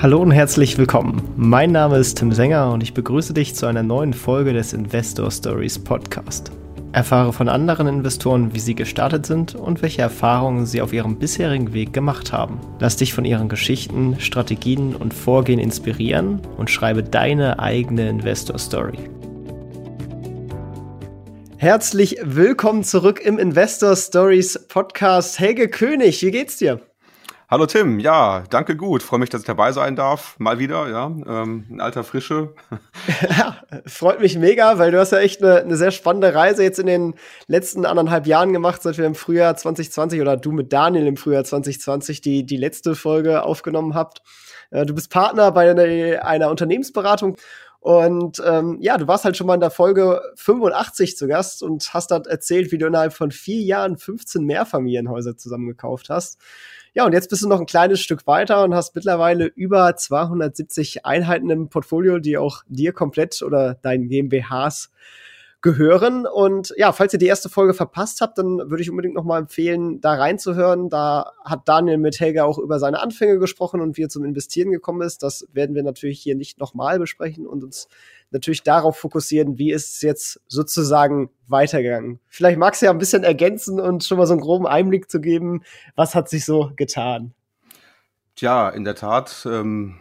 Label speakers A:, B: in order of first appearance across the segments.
A: Hallo und herzlich willkommen. Mein Name ist Tim Sänger und ich begrüße dich zu einer neuen Folge des Investor Stories Podcast. Erfahre von anderen Investoren, wie sie gestartet sind und welche Erfahrungen sie auf ihrem bisherigen Weg gemacht haben. Lass dich von ihren Geschichten, Strategien und Vorgehen inspirieren und schreibe deine eigene Investor Story. Herzlich willkommen zurück im Investor Stories Podcast. Helge König, wie geht's dir?
B: Hallo Tim, ja, danke gut. Freue mich, dass ich dabei sein darf. Mal wieder, ja. Ähm, in alter Frische.
A: ja, freut mich mega, weil du hast ja echt eine, eine sehr spannende Reise jetzt in den letzten anderthalb Jahren gemacht, seit wir im Frühjahr 2020 oder du mit Daniel im Frühjahr 2020 die, die letzte Folge aufgenommen habt. Äh, du bist Partner bei einer, einer Unternehmensberatung und ähm, ja, du warst halt schon mal in der Folge 85 zu Gast und hast dort erzählt, wie du innerhalb von vier Jahren 15 Mehrfamilienhäuser zusammengekauft hast. Ja, und jetzt bist du noch ein kleines Stück weiter und hast mittlerweile über 270 Einheiten im Portfolio, die auch dir komplett oder deinen GmbHs gehören. Und ja, falls ihr die erste Folge verpasst habt, dann würde ich unbedingt nochmal empfehlen, da reinzuhören. Da hat Daniel mit Helga auch über seine Anfänge gesprochen und wie er zum Investieren gekommen ist. Das werden wir natürlich hier nicht nochmal besprechen und uns natürlich darauf fokussieren, wie ist es jetzt sozusagen weitergegangen. Vielleicht magst du ja ein bisschen ergänzen und schon mal so einen groben Einblick zu geben, was hat sich so getan.
B: Tja, in der Tat ähm,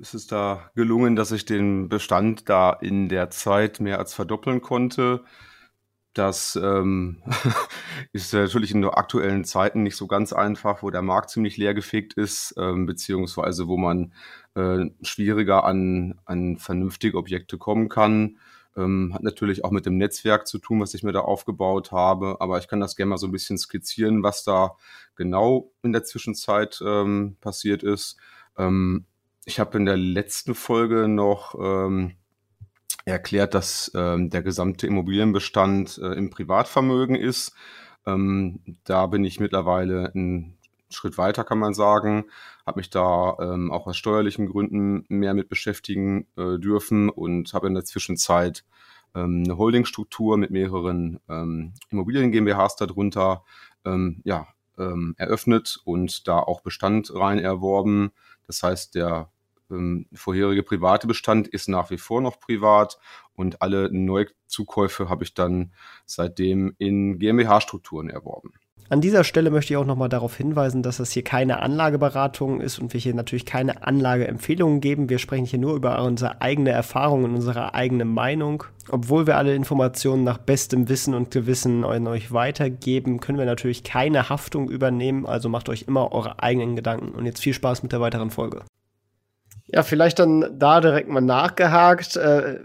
B: ist es da gelungen, dass ich den Bestand da in der Zeit mehr als verdoppeln konnte. Das ähm, ist natürlich in aktuellen Zeiten nicht so ganz einfach, wo der Markt ziemlich leergefegt ist, ähm, beziehungsweise wo man äh, schwieriger an, an vernünftige Objekte kommen kann. Ähm, hat natürlich auch mit dem Netzwerk zu tun, was ich mir da aufgebaut habe. Aber ich kann das gerne mal so ein bisschen skizzieren, was da genau in der Zwischenzeit ähm, passiert ist. Ähm, ich habe in der letzten Folge noch ähm, erklärt, dass ähm, der gesamte Immobilienbestand äh, im Privatvermögen ist. Ähm, da bin ich mittlerweile einen Schritt weiter, kann man sagen. Habe mich da ähm, auch aus steuerlichen Gründen mehr mit beschäftigen äh, dürfen und habe in der Zwischenzeit ähm, eine Holdingstruktur mit mehreren ähm, Immobilien GmbHs darunter ähm, ja, ähm, eröffnet und da auch Bestand rein erworben. Das heißt, der ähm, vorherige private Bestand ist nach wie vor noch privat und alle Neuzukäufe habe ich dann seitdem in GmbH-Strukturen erworben.
A: An dieser Stelle möchte ich auch nochmal darauf hinweisen, dass das hier keine Anlageberatung ist und wir hier natürlich keine Anlageempfehlungen geben. Wir sprechen hier nur über unsere eigene Erfahrung und unsere eigene Meinung. Obwohl wir alle Informationen nach bestem Wissen und Gewissen an euch weitergeben, können wir natürlich keine Haftung übernehmen. Also macht euch immer eure eigenen Gedanken. Und jetzt viel Spaß mit der weiteren Folge. Ja, vielleicht dann da direkt mal nachgehakt. Äh,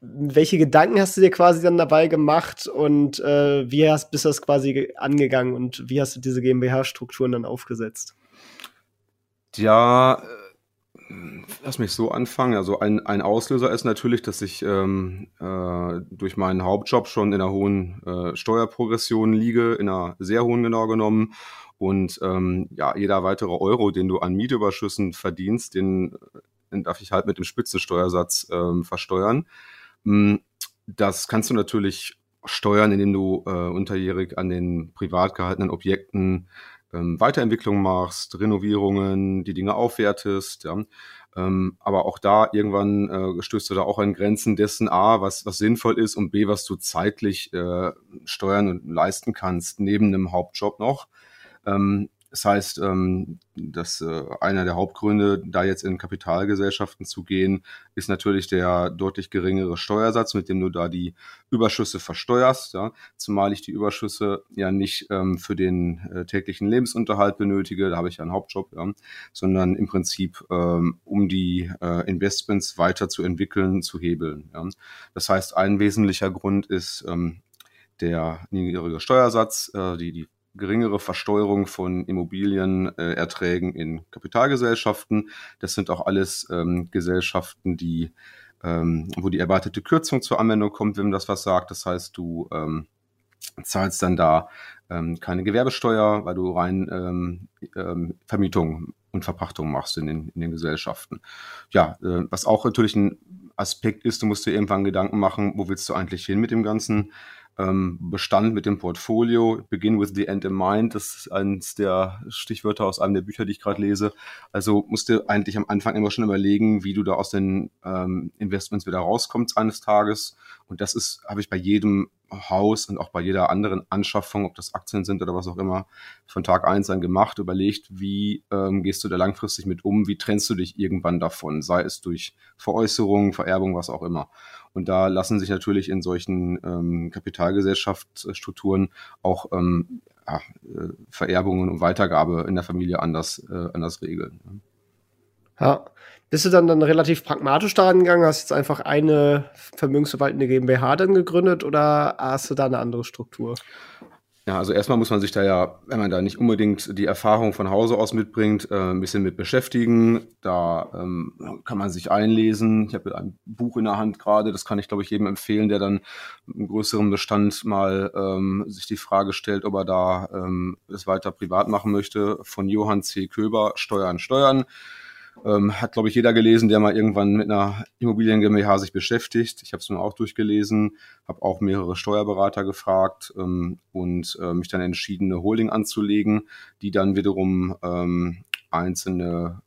A: welche Gedanken hast du dir quasi dann dabei gemacht und äh, wie hast, bist du das quasi angegangen und wie hast du diese GmbH-Strukturen dann aufgesetzt?
B: Ja, äh, lass mich so anfangen. Also ein, ein Auslöser ist natürlich, dass ich ähm, äh, durch meinen Hauptjob schon in einer hohen äh, Steuerprogression liege, in einer sehr hohen genau genommen und ähm, ja, jeder weitere Euro, den du an Mietüberschüssen verdienst, den, den darf ich halt mit dem Spitzensteuersatz ähm, versteuern. Hm, das kannst du natürlich steuern, indem du äh, unterjährig an den privat gehaltenen Objekten ähm, Weiterentwicklung machst, Renovierungen, die Dinge aufwertest. Ja. Ähm, aber auch da irgendwann äh, stößt du da auch an Grenzen dessen A, was, was sinnvoll ist und B, was du zeitlich äh, steuern und leisten kannst, neben einem Hauptjob noch. Ähm, das heißt, ähm, dass äh, einer der Hauptgründe, da jetzt in Kapitalgesellschaften zu gehen, ist natürlich der deutlich geringere Steuersatz, mit dem du da die Überschüsse versteuerst. Ja? Zumal ich die Überschüsse ja nicht ähm, für den äh, täglichen Lebensunterhalt benötige, da habe ich ja einen Hauptjob, ja? sondern im Prinzip um die äh, Investments weiter zu entwickeln, zu hebeln. Ja? Das heißt, ein wesentlicher Grund ist der niedrige Steuersatz, die, die geringere Versteuerung von Immobilienerträgen äh, in Kapitalgesellschaften. Das sind auch alles ähm, Gesellschaften, die ähm, wo die erwartete Kürzung zur Anwendung kommt, wenn das was sagt. Das heißt, du ähm, zahlst dann da ähm, keine Gewerbesteuer, weil du rein ähm, ähm, Vermietung und Verpachtung machst in den, in den Gesellschaften. Ja, äh, was auch natürlich ein Aspekt ist, du musst dir irgendwann Gedanken machen, wo willst du eigentlich hin mit dem Ganzen? Ähm, Bestand mit dem Portfolio, Begin with the End in Mind, das ist eines der Stichwörter aus einem der Bücher, die ich gerade lese. Also musst du eigentlich am Anfang immer schon überlegen, wie du da aus den ähm, Investments wieder rauskommst eines Tages. Und das ist, habe ich bei jedem Haus und auch bei jeder anderen Anschaffung, ob das Aktien sind oder was auch immer, von Tag eins an gemacht, überlegt, wie ähm, gehst du da langfristig mit um, wie trennst du dich irgendwann davon, sei es durch Veräußerung, Vererbung, was auch immer. Und da lassen sich natürlich in solchen ähm, Kapitalgesellschaftsstrukturen auch ähm, ja, äh, Vererbungen und Weitergabe in der Familie anders, äh, anders regeln.
A: Ja. Bist du dann, dann relativ pragmatisch daran gegangen? Hast jetzt einfach eine vermögensverwaltende GmbH dann gegründet oder hast du da eine andere Struktur?
B: Ja, also erstmal muss man sich da ja, wenn man da nicht unbedingt die Erfahrung von Hause aus mitbringt, äh, ein bisschen mit beschäftigen. Da ähm, kann man sich einlesen. Ich habe ein Buch in der Hand gerade, das kann ich, glaube ich, jedem empfehlen, der dann im größeren Bestand mal ähm, sich die Frage stellt, ob er da ähm, das weiter privat machen möchte, von Johann C. Köber, Steuern, Steuern. Ähm, hat, glaube ich, jeder gelesen, der mal irgendwann mit einer Immobilien GmbH sich beschäftigt. Ich habe es mir auch durchgelesen, habe auch mehrere Steuerberater gefragt ähm, und äh, mich dann entschieden, eine Holding anzulegen, die dann wiederum ähm, einzelne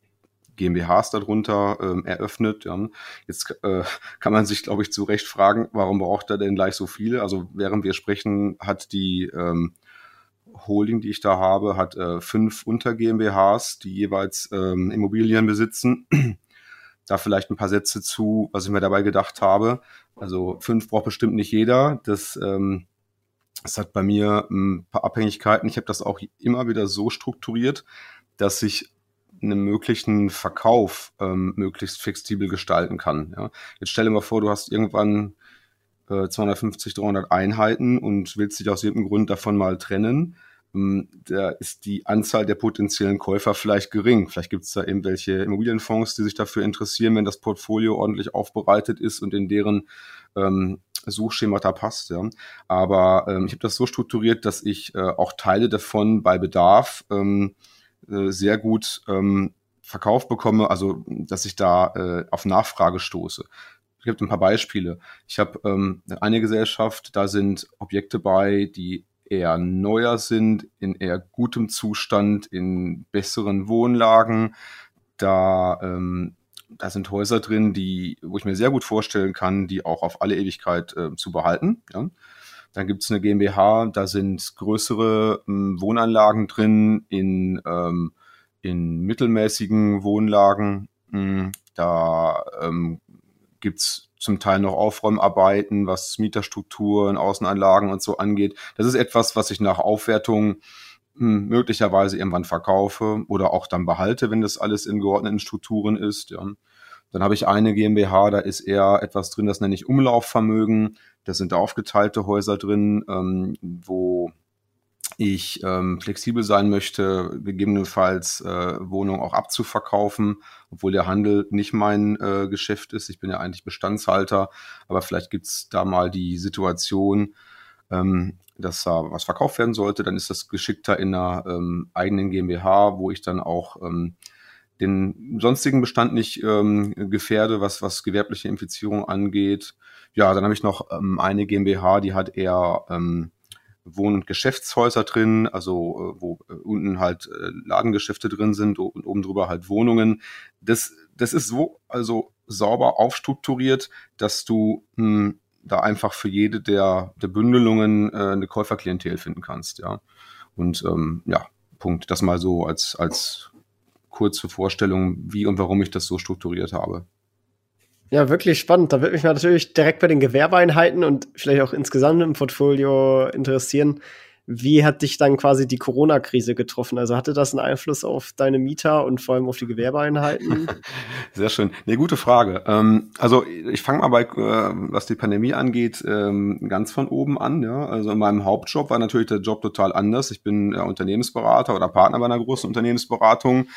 B: GmbHs darunter ähm, eröffnet. Ja. Jetzt äh, kann man sich, glaube ich, zu Recht fragen, warum braucht er denn gleich so viele? Also während wir sprechen, hat die ähm, Holding, die ich da habe, hat äh, fünf Unter GmbHs, die jeweils ähm, Immobilien besitzen. da vielleicht ein paar Sätze zu, was ich mir dabei gedacht habe. Also fünf braucht bestimmt nicht jeder. Das, ähm, das hat bei mir ein paar Abhängigkeiten. Ich habe das auch immer wieder so strukturiert, dass ich einen möglichen Verkauf ähm, möglichst flexibel gestalten kann. Ja. Jetzt stell dir mal vor, du hast irgendwann 250, äh, 300 Einheiten und willst dich aus irgendeinem Grund davon mal trennen, ähm, da ist die Anzahl der potenziellen Käufer vielleicht gering. Vielleicht gibt es da irgendwelche Immobilienfonds, die sich dafür interessieren, wenn das Portfolio ordentlich aufbereitet ist und in deren ähm, Suchschemata passt. Ja. Aber ähm, ich habe das so strukturiert, dass ich äh, auch Teile davon bei Bedarf ähm, äh, sehr gut ähm, verkauft bekomme, also dass ich da äh, auf Nachfrage stoße. Es gibt ein paar Beispiele. Ich habe ähm, eine Gesellschaft, da sind Objekte bei, die eher neuer sind, in eher gutem Zustand, in besseren Wohnlagen. Da, ähm, da sind Häuser drin, die, wo ich mir sehr gut vorstellen kann, die auch auf alle Ewigkeit äh, zu behalten. Ja. Dann gibt es eine GmbH, da sind größere ähm, Wohnanlagen drin in, ähm, in mittelmäßigen Wohnlagen. Hm, da ähm, gibt's zum Teil noch Aufräumarbeiten, was Mieterstrukturen, Außenanlagen und so angeht. Das ist etwas, was ich nach Aufwertung hm, möglicherweise irgendwann verkaufe oder auch dann behalte, wenn das alles in geordneten Strukturen ist. Ja. Dann habe ich eine GmbH, da ist eher etwas drin, das nenne ich Umlaufvermögen. Da sind aufgeteilte Häuser drin, ähm, wo ich ähm, flexibel sein möchte, gegebenenfalls äh, Wohnungen auch abzuverkaufen, obwohl der Handel nicht mein äh, Geschäft ist. Ich bin ja eigentlich Bestandshalter, aber vielleicht gibt's da mal die Situation, ähm, dass da was verkauft werden sollte. Dann ist das geschickter in einer ähm, eigenen GmbH, wo ich dann auch ähm, den sonstigen Bestand nicht ähm, gefährde, was, was gewerbliche Infizierung angeht. Ja, dann habe ich noch ähm, eine GmbH, die hat eher ähm, Wohn- und Geschäftshäuser drin, also äh, wo äh, unten halt äh, Ladengeschäfte drin sind und oben drüber halt Wohnungen. Das, das ist so also sauber aufstrukturiert, dass du mh, hm, da einfach für jede der, der Bündelungen äh, eine Käuferklientel finden kannst, ja. Und ähm, ja, Punkt. Das mal so als, als kurze Vorstellung, wie und warum ich das so strukturiert habe.
A: Ja, wirklich spannend. Da würde mich natürlich direkt bei den Gewerbeeinheiten und vielleicht auch insgesamt im Portfolio interessieren. Wie hat dich dann quasi die Corona-Krise getroffen? Also hatte das einen Einfluss auf deine Mieter und vor allem auf die Gewerbeeinheiten?
B: Sehr schön. Eine gute Frage. Ähm, also ich fange mal bei, äh, was die Pandemie angeht, ähm, ganz von oben an. Ja? Also in meinem Hauptjob war natürlich der Job total anders. Ich bin Unternehmensberater oder Partner bei einer großen Unternehmensberatung.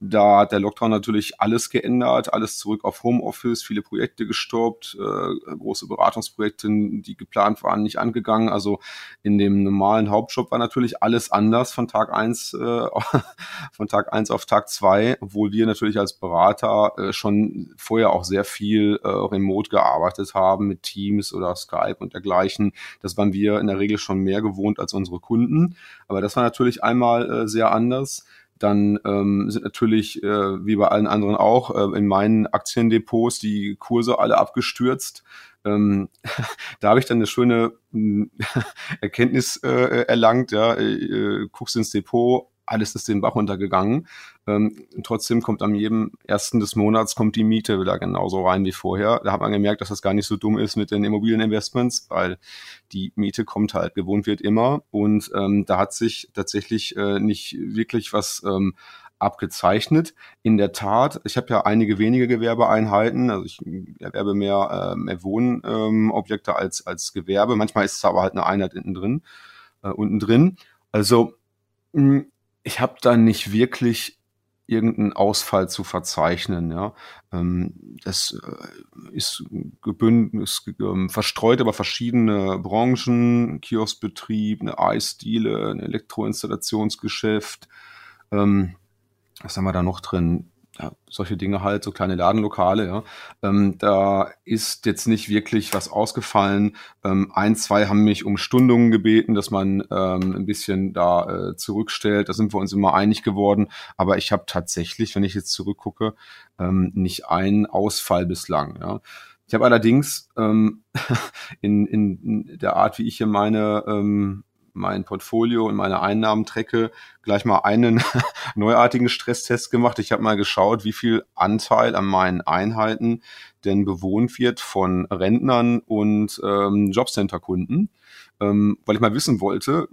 B: Da hat der Lockdown natürlich alles geändert, alles zurück auf Homeoffice, viele Projekte gestoppt, äh, große Beratungsprojekte, die geplant waren, nicht angegangen. Also in dem normalen Haupt Hauptjob war natürlich alles anders von Tag eins äh, von Tag eins auf Tag zwei, obwohl wir natürlich als Berater äh, schon vorher auch sehr viel äh, remote gearbeitet haben mit Teams oder Skype und dergleichen. Das waren wir in der Regel schon mehr gewohnt als unsere Kunden. Aber das war natürlich einmal äh, sehr anders. Dann ähm, sind natürlich, äh, wie bei allen anderen auch, äh, in meinen Aktiendepots die Kurse alle abgestürzt. Ähm, da habe ich dann eine schöne äh, Erkenntnis äh, erlangt. Ja, äh, guckst ins Depot, alles ist den Bach runtergegangen. Ähm, trotzdem kommt am jedem ersten des Monats kommt die Miete wieder genauso rein wie vorher. Da hat man gemerkt, dass das gar nicht so dumm ist mit den Immobilieninvestments, weil die Miete kommt halt, gewohnt wird immer. Und ähm, da hat sich tatsächlich äh, nicht wirklich was ähm, abgezeichnet. In der Tat, ich habe ja einige wenige Gewerbeeinheiten, also ich erwerbe mehr, äh, mehr Wohnobjekte ähm, als, als Gewerbe. Manchmal ist es aber halt eine Einheit unten drin. Äh, unten drin. Also mh, ich habe da nicht wirklich irgendeinen Ausfall zu verzeichnen. Ja. Ähm, das äh, ist gebündelt, ist ähm, verstreut über verschiedene Branchen, Kioskbetrieb, eine Eisdiele, ein Elektroinstallationsgeschäft. Ähm, was haben wir da noch drin? Ja, solche Dinge halt, so kleine Ladenlokale, ja. Ähm, da ist jetzt nicht wirklich was ausgefallen. Ähm, ein, zwei haben mich um Stundungen gebeten, dass man ähm, ein bisschen da äh, zurückstellt. Da sind wir uns immer einig geworden. Aber ich habe tatsächlich, wenn ich jetzt zurückgucke, ähm, nicht einen Ausfall bislang, ja. Ich habe allerdings ähm, in, in der Art, wie ich hier meine ähm, mein Portfolio und meine Einnahmen trecke, gleich mal einen neuartigen Stresstest gemacht. Ich habe mal geschaut, wie viel Anteil an meinen Einheiten denn bewohnt wird von Rentnern und ähm, Jobcenter-Kunden, ähm, weil ich mal wissen wollte,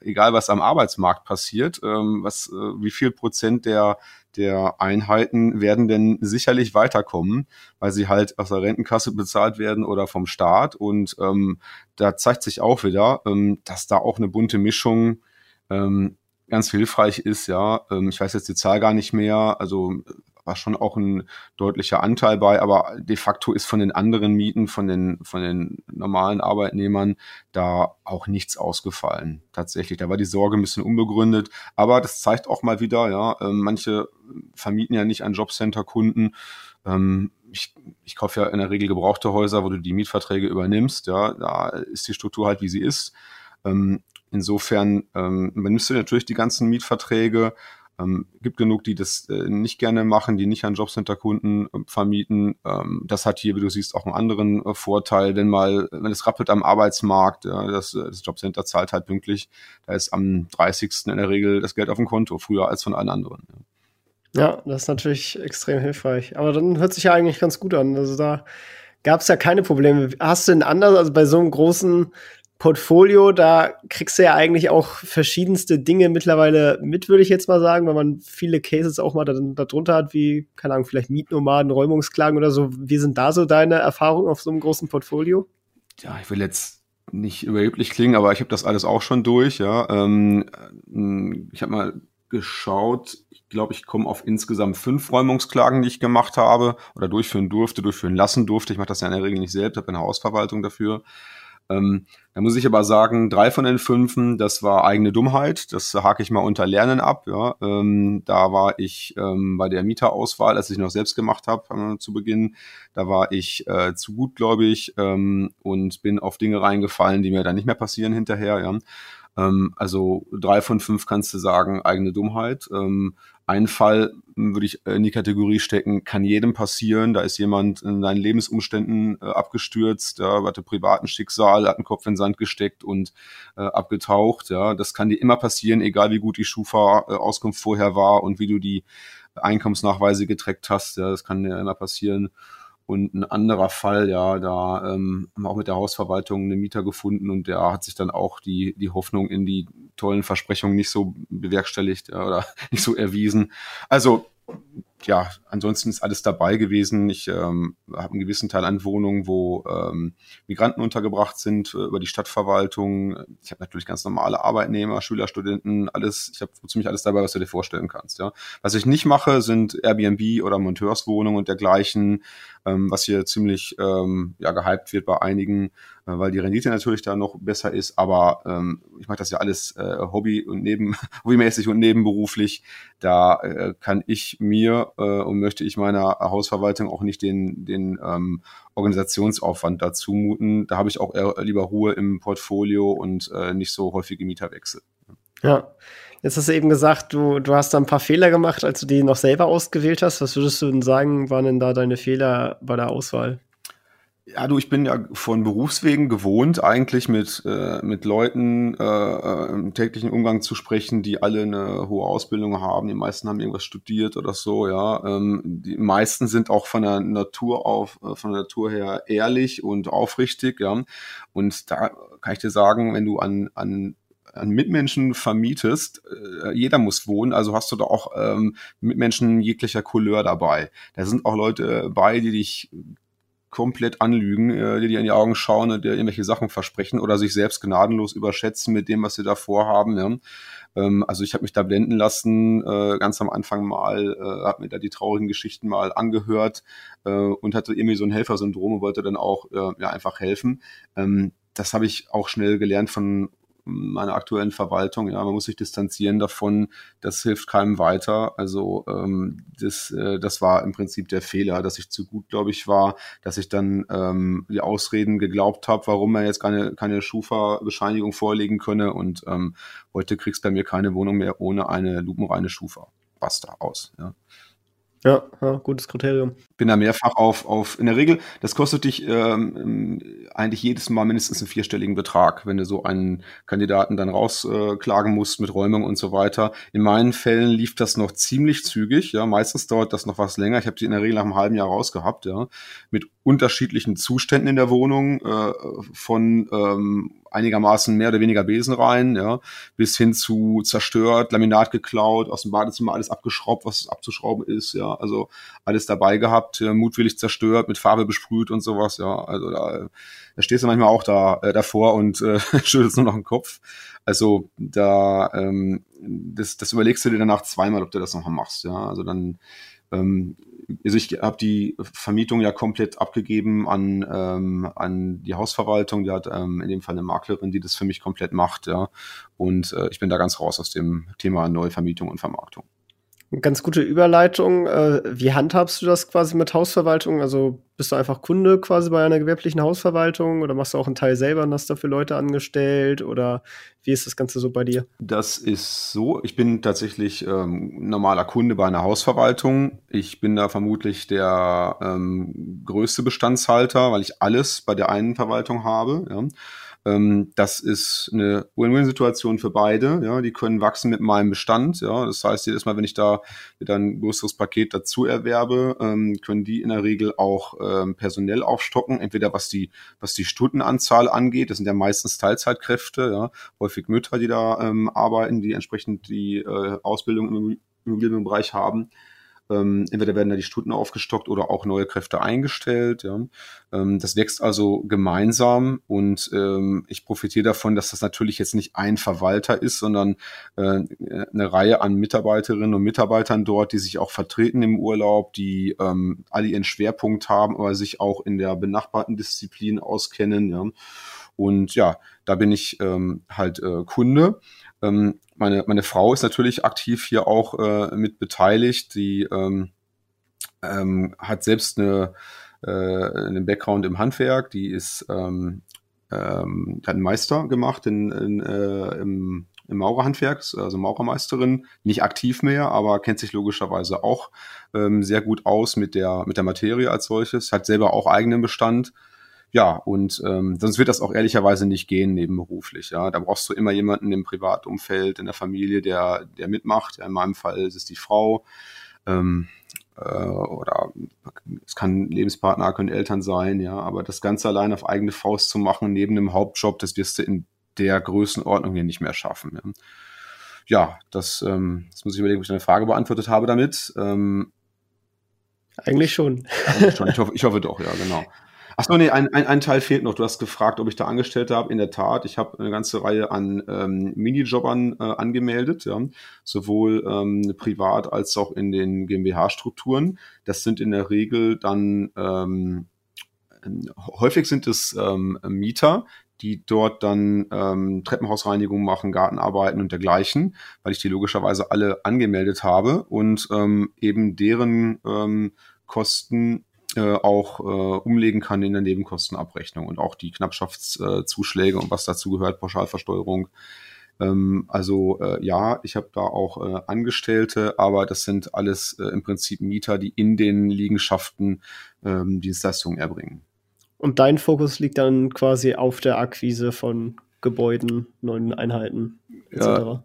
B: egal was am Arbeitsmarkt passiert, ähm, was, äh, wie viel Prozent der der Einheiten werden denn sicherlich weiterkommen, weil sie halt aus der Rentenkasse bezahlt werden oder vom Staat. Und ähm, da zeigt sich auch wieder, ähm, dass da auch eine bunte Mischung ähm, ganz hilfreich ist. Ja, ähm, ich weiß jetzt die Zahl gar nicht mehr. Also war schon auch ein deutlicher Anteil bei, aber de facto ist von den anderen Mieten, von den, von den normalen Arbeitnehmern da auch nichts ausgefallen. Tatsächlich. Da war die Sorge ein bisschen unbegründet. Aber das zeigt auch mal wieder, ja, ähm, manche vermieten ja nicht an Jobcenter-Kunden. Ähm, ich, ich kaufe ja in der Regel gebrauchte Häuser, wo du die Mietverträge übernimmst. Ja, da ist die Struktur halt, wie sie ist. Ähm, insofern ähm, übernimmst du natürlich die ganzen Mietverträge, ähm, gibt genug, die das äh, nicht gerne machen, die nicht an Jobcenter-Kunden äh, vermieten. Ähm, das hat hier, wie du siehst, auch einen anderen äh, Vorteil, wenn mal, wenn es rappelt am Arbeitsmarkt, das, äh, das Jobcenter zahlt halt pünktlich, da ist am 30. in der Regel das Geld auf dem Konto, früher als von allen anderen.
A: Ja. Ja, das ist natürlich extrem hilfreich. Aber dann hört sich ja eigentlich ganz gut an. Also da gab es ja keine Probleme. Hast du denn anders, also bei so einem großen Portfolio, da kriegst du ja eigentlich auch verschiedenste Dinge mittlerweile mit, würde ich jetzt mal sagen, weil man viele Cases auch mal darunter hat, wie, keine Ahnung, vielleicht Mietnomaden, Räumungsklagen oder so. Wie sind da so deine Erfahrungen auf so einem großen Portfolio?
B: Ja, ich will jetzt nicht überheblich klingen, aber ich habe das alles auch schon durch, ja. Ähm, ich habe mal geschaut, ich glaube, ich komme auf insgesamt fünf Räumungsklagen, die ich gemacht habe oder durchführen durfte, durchführen lassen durfte. Ich mache das ja in der Regel nicht selbst, habe eine Hausverwaltung dafür. Ähm, da muss ich aber sagen, drei von den fünfen, das war eigene Dummheit. Das hake ich mal unter Lernen ab. Ja. Ähm, da war ich ähm, bei der Mieterauswahl, als ich noch selbst gemacht habe äh, zu Beginn, da war ich äh, zu gutgläubig ähm, und bin auf Dinge reingefallen, die mir dann nicht mehr passieren hinterher. Ja. Ähm, also drei von fünf kannst du sagen, eigene Dummheit. Ähm, ein Fall würde ich in die Kategorie stecken, kann jedem passieren. Da ist jemand in seinen Lebensumständen äh, abgestürzt, ja, hatte privaten Schicksal, hat einen Kopf in den Sand gesteckt und äh, abgetaucht. Ja, das kann dir immer passieren, egal wie gut die Schufa-Auskunft äh, vorher war und wie du die Einkommensnachweise getreckt hast. Ja, das kann dir immer passieren. Und ein anderer Fall, ja, da ähm, haben wir auch mit der Hausverwaltung einen Mieter gefunden und der hat sich dann auch die, die Hoffnung in die tollen Versprechungen nicht so bewerkstelligt ja, oder nicht so erwiesen. Also ja, ansonsten ist alles dabei gewesen. Ich ähm, habe einen gewissen Teil an Wohnungen, wo ähm, Migranten untergebracht sind, äh, über die Stadtverwaltung. Ich habe natürlich ganz normale Arbeitnehmer, Schüler, Studenten, alles. Ich habe ziemlich alles dabei, was du dir vorstellen kannst. Ja. Was ich nicht mache, sind Airbnb oder Monteurswohnungen und dergleichen, ähm, was hier ziemlich ähm, ja, gehypt wird bei einigen. Weil die Rendite natürlich da noch besser ist. Aber ähm, ich mache das ja alles äh, Hobby und neben hobbymäßig und nebenberuflich. Da äh, kann ich mir äh, und möchte ich meiner Hausverwaltung auch nicht den, den ähm, Organisationsaufwand dazu muten. Da habe ich auch eher lieber Ruhe im Portfolio und äh, nicht so häufige Mieterwechsel.
A: Ja. Jetzt hast du eben gesagt, du, du hast da ein paar Fehler gemacht, als du die noch selber ausgewählt hast. Was würdest du denn sagen, waren denn da deine Fehler bei der Auswahl?
B: Ja, du, ich bin ja von Berufswegen gewohnt, eigentlich mit, äh, mit Leuten äh, äh, im täglichen Umgang zu sprechen, die alle eine hohe Ausbildung haben. Die meisten haben irgendwas studiert oder so, ja. Ähm, die meisten sind auch von der Natur auf, äh, von der Natur her ehrlich und aufrichtig, ja. Und da kann ich dir sagen, wenn du an, an an Mitmenschen vermietest, äh, jeder muss wohnen, also hast du da auch ähm, Mitmenschen jeglicher Couleur dabei. Da sind auch Leute bei, die dich komplett anlügen, äh, die dir in die Augen schauen und dir irgendwelche Sachen versprechen oder sich selbst gnadenlos überschätzen mit dem, was sie da vorhaben. Ja. Ähm, also ich habe mich da blenden lassen, äh, ganz am Anfang mal, äh, habe mir da die traurigen Geschichten mal angehört äh, und hatte irgendwie so ein Helfersyndrom und wollte dann auch äh, ja, einfach helfen. Ähm, das habe ich auch schnell gelernt von meiner aktuellen Verwaltung. Ja, man muss sich distanzieren davon. Das hilft keinem weiter. Also ähm, das, äh, das war im Prinzip der Fehler, dass ich zu gut, glaube ich, war, dass ich dann ähm, die Ausreden geglaubt habe, warum man jetzt keine, keine Schufa-Bescheinigung vorlegen könne. Und ähm, heute kriegst du bei mir keine Wohnung mehr ohne eine lupenreine Schufa. Basta aus. Ja.
A: Ja, ja, gutes Kriterium.
B: Bin da mehrfach auf, auf, in der Regel, das kostet dich ähm, eigentlich jedes Mal mindestens einen vierstelligen Betrag, wenn du so einen Kandidaten dann rausklagen äh, musst mit Räumung und so weiter. In meinen Fällen lief das noch ziemlich zügig, ja, meistens dauert das noch was länger. Ich habe die in der Regel nach einem halben Jahr rausgehabt, ja, mit unterschiedlichen Zuständen in der Wohnung, äh, von ähm, einigermaßen mehr oder weniger Besen rein, ja, bis hin zu zerstört, Laminat geklaut, aus dem Badezimmer alles abgeschraubt, was abzuschrauben ist, ja, also alles dabei gehabt, ja, mutwillig zerstört, mit Farbe besprüht und sowas, ja, also da, da stehst du manchmal auch da äh, davor und äh, schüttelst nur noch den Kopf. Also da, ähm, das, das überlegst du dir danach zweimal, ob du das nochmal machst, ja, also dann ähm, also ich habe die Vermietung ja komplett abgegeben an, ähm, an die Hausverwaltung. Die hat ähm, in dem Fall eine Maklerin, die das für mich komplett macht, ja. Und äh, ich bin da ganz raus aus dem Thema Neuvermietung und Vermarktung.
A: Ganz gute Überleitung. Äh, wie handhabst du das quasi mit Hausverwaltung? Also bist du einfach Kunde quasi bei einer gewerblichen Hausverwaltung oder machst du auch einen Teil selber und hast dafür Leute angestellt oder wie ist das Ganze so bei dir?
B: Das ist so. Ich bin tatsächlich ähm, normaler Kunde bei einer Hausverwaltung. Ich bin da vermutlich der ähm, größte Bestandshalter, weil ich alles bei der einen Verwaltung habe. Ja. Ähm, das ist eine Win-Win-Situation für beide. Ja, die können wachsen mit meinem Bestand. Ja, das heißt, jedes Mal, wenn ich da wieder ein größeres Paket dazu erwerbe, ähm, können die in der Regel auch ähm, personell aufstocken. Entweder was die, was die Stundenanzahl angeht. Das sind ja meistens Teilzeitkräfte, ja, häufig Mütter, die da ähm, arbeiten, die entsprechend die äh, Ausbildung im Immobilienbereich haben. Ähm, entweder werden da die Stunden aufgestockt oder auch neue Kräfte eingestellt. Ja. Ähm, das wächst also gemeinsam und ähm, ich profitiere davon, dass das natürlich jetzt nicht ein Verwalter ist, sondern äh, eine Reihe an Mitarbeiterinnen und Mitarbeitern dort, die sich auch vertreten im Urlaub, die ähm, alle ihren Schwerpunkt haben, aber sich auch in der benachbarten Disziplin auskennen. Ja. Und ja, da bin ich ähm, halt äh, Kunde. Ähm, meine, meine Frau ist natürlich aktiv hier auch äh, mit beteiligt. Die ähm, ähm, hat selbst eine, äh, einen Background im Handwerk. Die ist ähm, ähm, hat einen Meister gemacht in, in, äh, im, im Maurerhandwerk, also Maurermeisterin, nicht aktiv mehr, aber kennt sich logischerweise auch ähm, sehr gut aus mit der, mit der Materie als solches, hat selber auch eigenen Bestand, ja, und ähm, sonst wird das auch ehrlicherweise nicht gehen nebenberuflich. Ja, da brauchst du immer jemanden im Privatumfeld, in der Familie, der der mitmacht. Ja, in meinem Fall ist es die Frau. Ähm, äh, oder es kann Lebenspartner, können Eltern sein, ja, aber das Ganze allein auf eigene Faust zu machen, neben dem Hauptjob, das wirst du in der Größenordnung hier nicht mehr schaffen. Ja, ja das, ähm, das muss ich überlegen, ob ich deine Frage beantwortet habe damit. Ähm,
A: eigentlich schon.
B: Eigentlich schon. Ich, hoffe, ich hoffe doch, ja, genau. Achso, nee, ein, ein, ein Teil fehlt noch. Du hast gefragt, ob ich da Angestellte habe. In der Tat, ich habe eine ganze Reihe an ähm, Minijobbern äh, angemeldet, ja. sowohl ähm, privat als auch in den GmbH-Strukturen. Das sind in der Regel dann ähm, häufig sind es ähm, Mieter, die dort dann ähm, Treppenhausreinigung machen, Gartenarbeiten und dergleichen, weil ich die logischerweise alle angemeldet habe und ähm, eben deren ähm, Kosten äh, auch äh, umlegen kann in der Nebenkostenabrechnung und auch die Knappschaftszuschläge äh, und was dazu gehört, Pauschalversteuerung. Ähm, also äh, ja, ich habe da auch äh, Angestellte, aber das sind alles äh, im Prinzip Mieter, die in den Liegenschaften ähm, Dienstleistungen erbringen.
A: Und dein Fokus liegt dann quasi auf der Akquise von Gebäuden, neuen Einheiten etc.
B: Ja,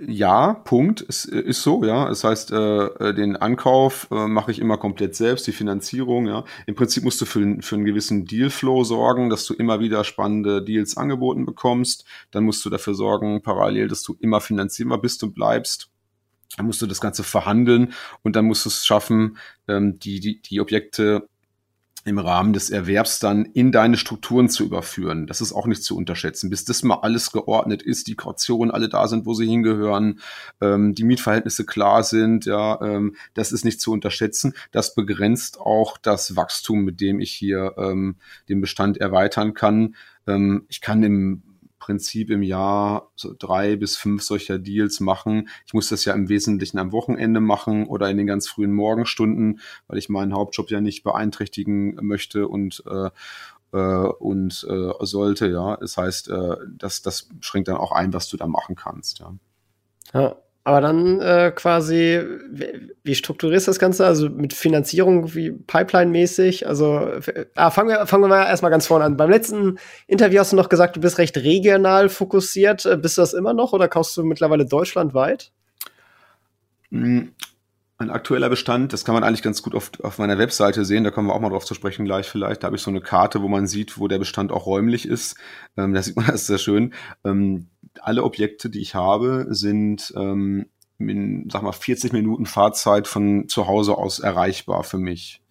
B: ja, Punkt. Es ist so, ja. Das heißt, äh, äh, den Ankauf äh, mache ich immer komplett selbst, die Finanzierung, ja. Im Prinzip musst du für, für einen gewissen Dealflow sorgen, dass du immer wieder spannende Deals angeboten bekommst. Dann musst du dafür sorgen, parallel, dass du immer finanzierbar bist und bleibst. Dann musst du das Ganze verhandeln und dann musst du es schaffen, ähm, die, die, die Objekte im Rahmen des Erwerbs dann in deine Strukturen zu überführen. Das ist auch nicht zu unterschätzen. Bis das mal alles geordnet ist, die Kautionen alle da sind, wo sie hingehören, ähm, die Mietverhältnisse klar sind, ja, ähm, das ist nicht zu unterschätzen. Das begrenzt auch das Wachstum, mit dem ich hier ähm, den Bestand erweitern kann. Ähm, ich kann im Prinzip im Jahr so drei bis fünf solcher Deals machen. Ich muss das ja im Wesentlichen am Wochenende machen oder in den ganz frühen Morgenstunden, weil ich meinen Hauptjob ja nicht beeinträchtigen möchte und äh, äh, und äh, sollte, ja. Das heißt, äh, das, das schränkt dann auch ein, was du da machen kannst, ja.
A: Ja, aber dann äh, quasi, wie, strukturierst du das Ganze? Also mit Finanzierung wie Pipeline-mäßig? Also ah, fangen, wir, fangen wir mal erstmal ganz vorne an. Beim letzten Interview hast du noch gesagt, du bist recht regional fokussiert. Äh, bist du das immer noch oder kaufst du mittlerweile deutschlandweit?
B: Ein aktueller Bestand, das kann man eigentlich ganz gut auf, auf meiner Webseite sehen, da kommen wir auch mal drauf zu sprechen gleich vielleicht. Da habe ich so eine Karte, wo man sieht, wo der Bestand auch räumlich ist. Ähm, da sieht man das sehr schön. Ähm, alle Objekte, die ich habe, sind ähm, in, sag mal, 40 Minuten Fahrzeit von zu Hause aus erreichbar für mich.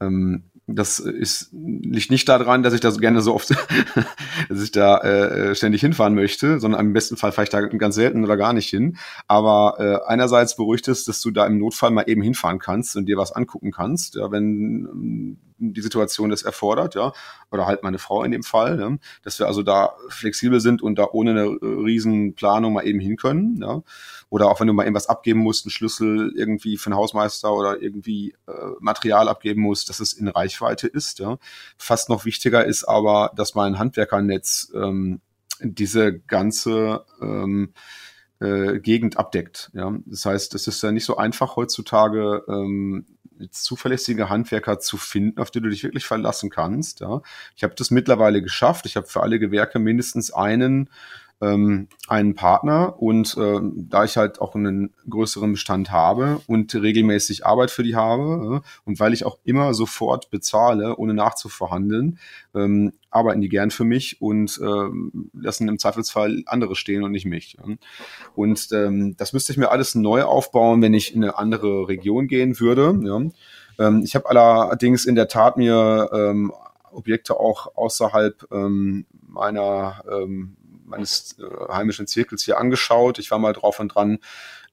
B: Ähm, das ist, liegt nicht daran, dass ich da so gerne so oft, dass ich da äh, ständig hinfahren möchte, sondern im besten Fall fahre ich da ganz selten oder gar nicht hin. Aber äh, einerseits beruhigt es, dass du da im Notfall mal eben hinfahren kannst und dir was angucken kannst, ja, wenn die Situation das erfordert, ja, oder halt meine Frau in dem Fall, ne? dass wir also da flexibel sind und da ohne eine riesen Planung mal eben hin können, ja. Oder auch wenn du mal irgendwas abgeben musst, einen Schlüssel irgendwie für einen Hausmeister oder irgendwie äh, Material abgeben musst, dass es in Reichweite ist, ja. Fast noch wichtiger ist aber, dass mein Handwerkernetz ähm, diese ganze ähm, äh, Gegend abdeckt. Ja? Das heißt, es ist ja nicht so einfach heutzutage ähm, zuverlässige Handwerker zu finden, auf die du dich wirklich verlassen kannst. Ja. Ich habe das mittlerweile geschafft. Ich habe für alle Gewerke mindestens einen ähm, einen Partner und äh, da ich halt auch einen größeren Bestand habe und regelmäßig Arbeit für die habe äh, und weil ich auch immer sofort bezahle, ohne nachzuverhandeln, ähm, arbeiten die gern für mich und ähm, lassen im Zweifelsfall andere stehen und nicht mich. Ja. Und ähm, das müsste ich mir alles neu aufbauen, wenn ich in eine andere Region gehen würde. Ja. Ähm, ich habe allerdings in der Tat mir ähm, Objekte auch außerhalb ähm, meiner ähm, meines äh, heimischen Zirkels hier angeschaut. Ich war mal drauf und dran,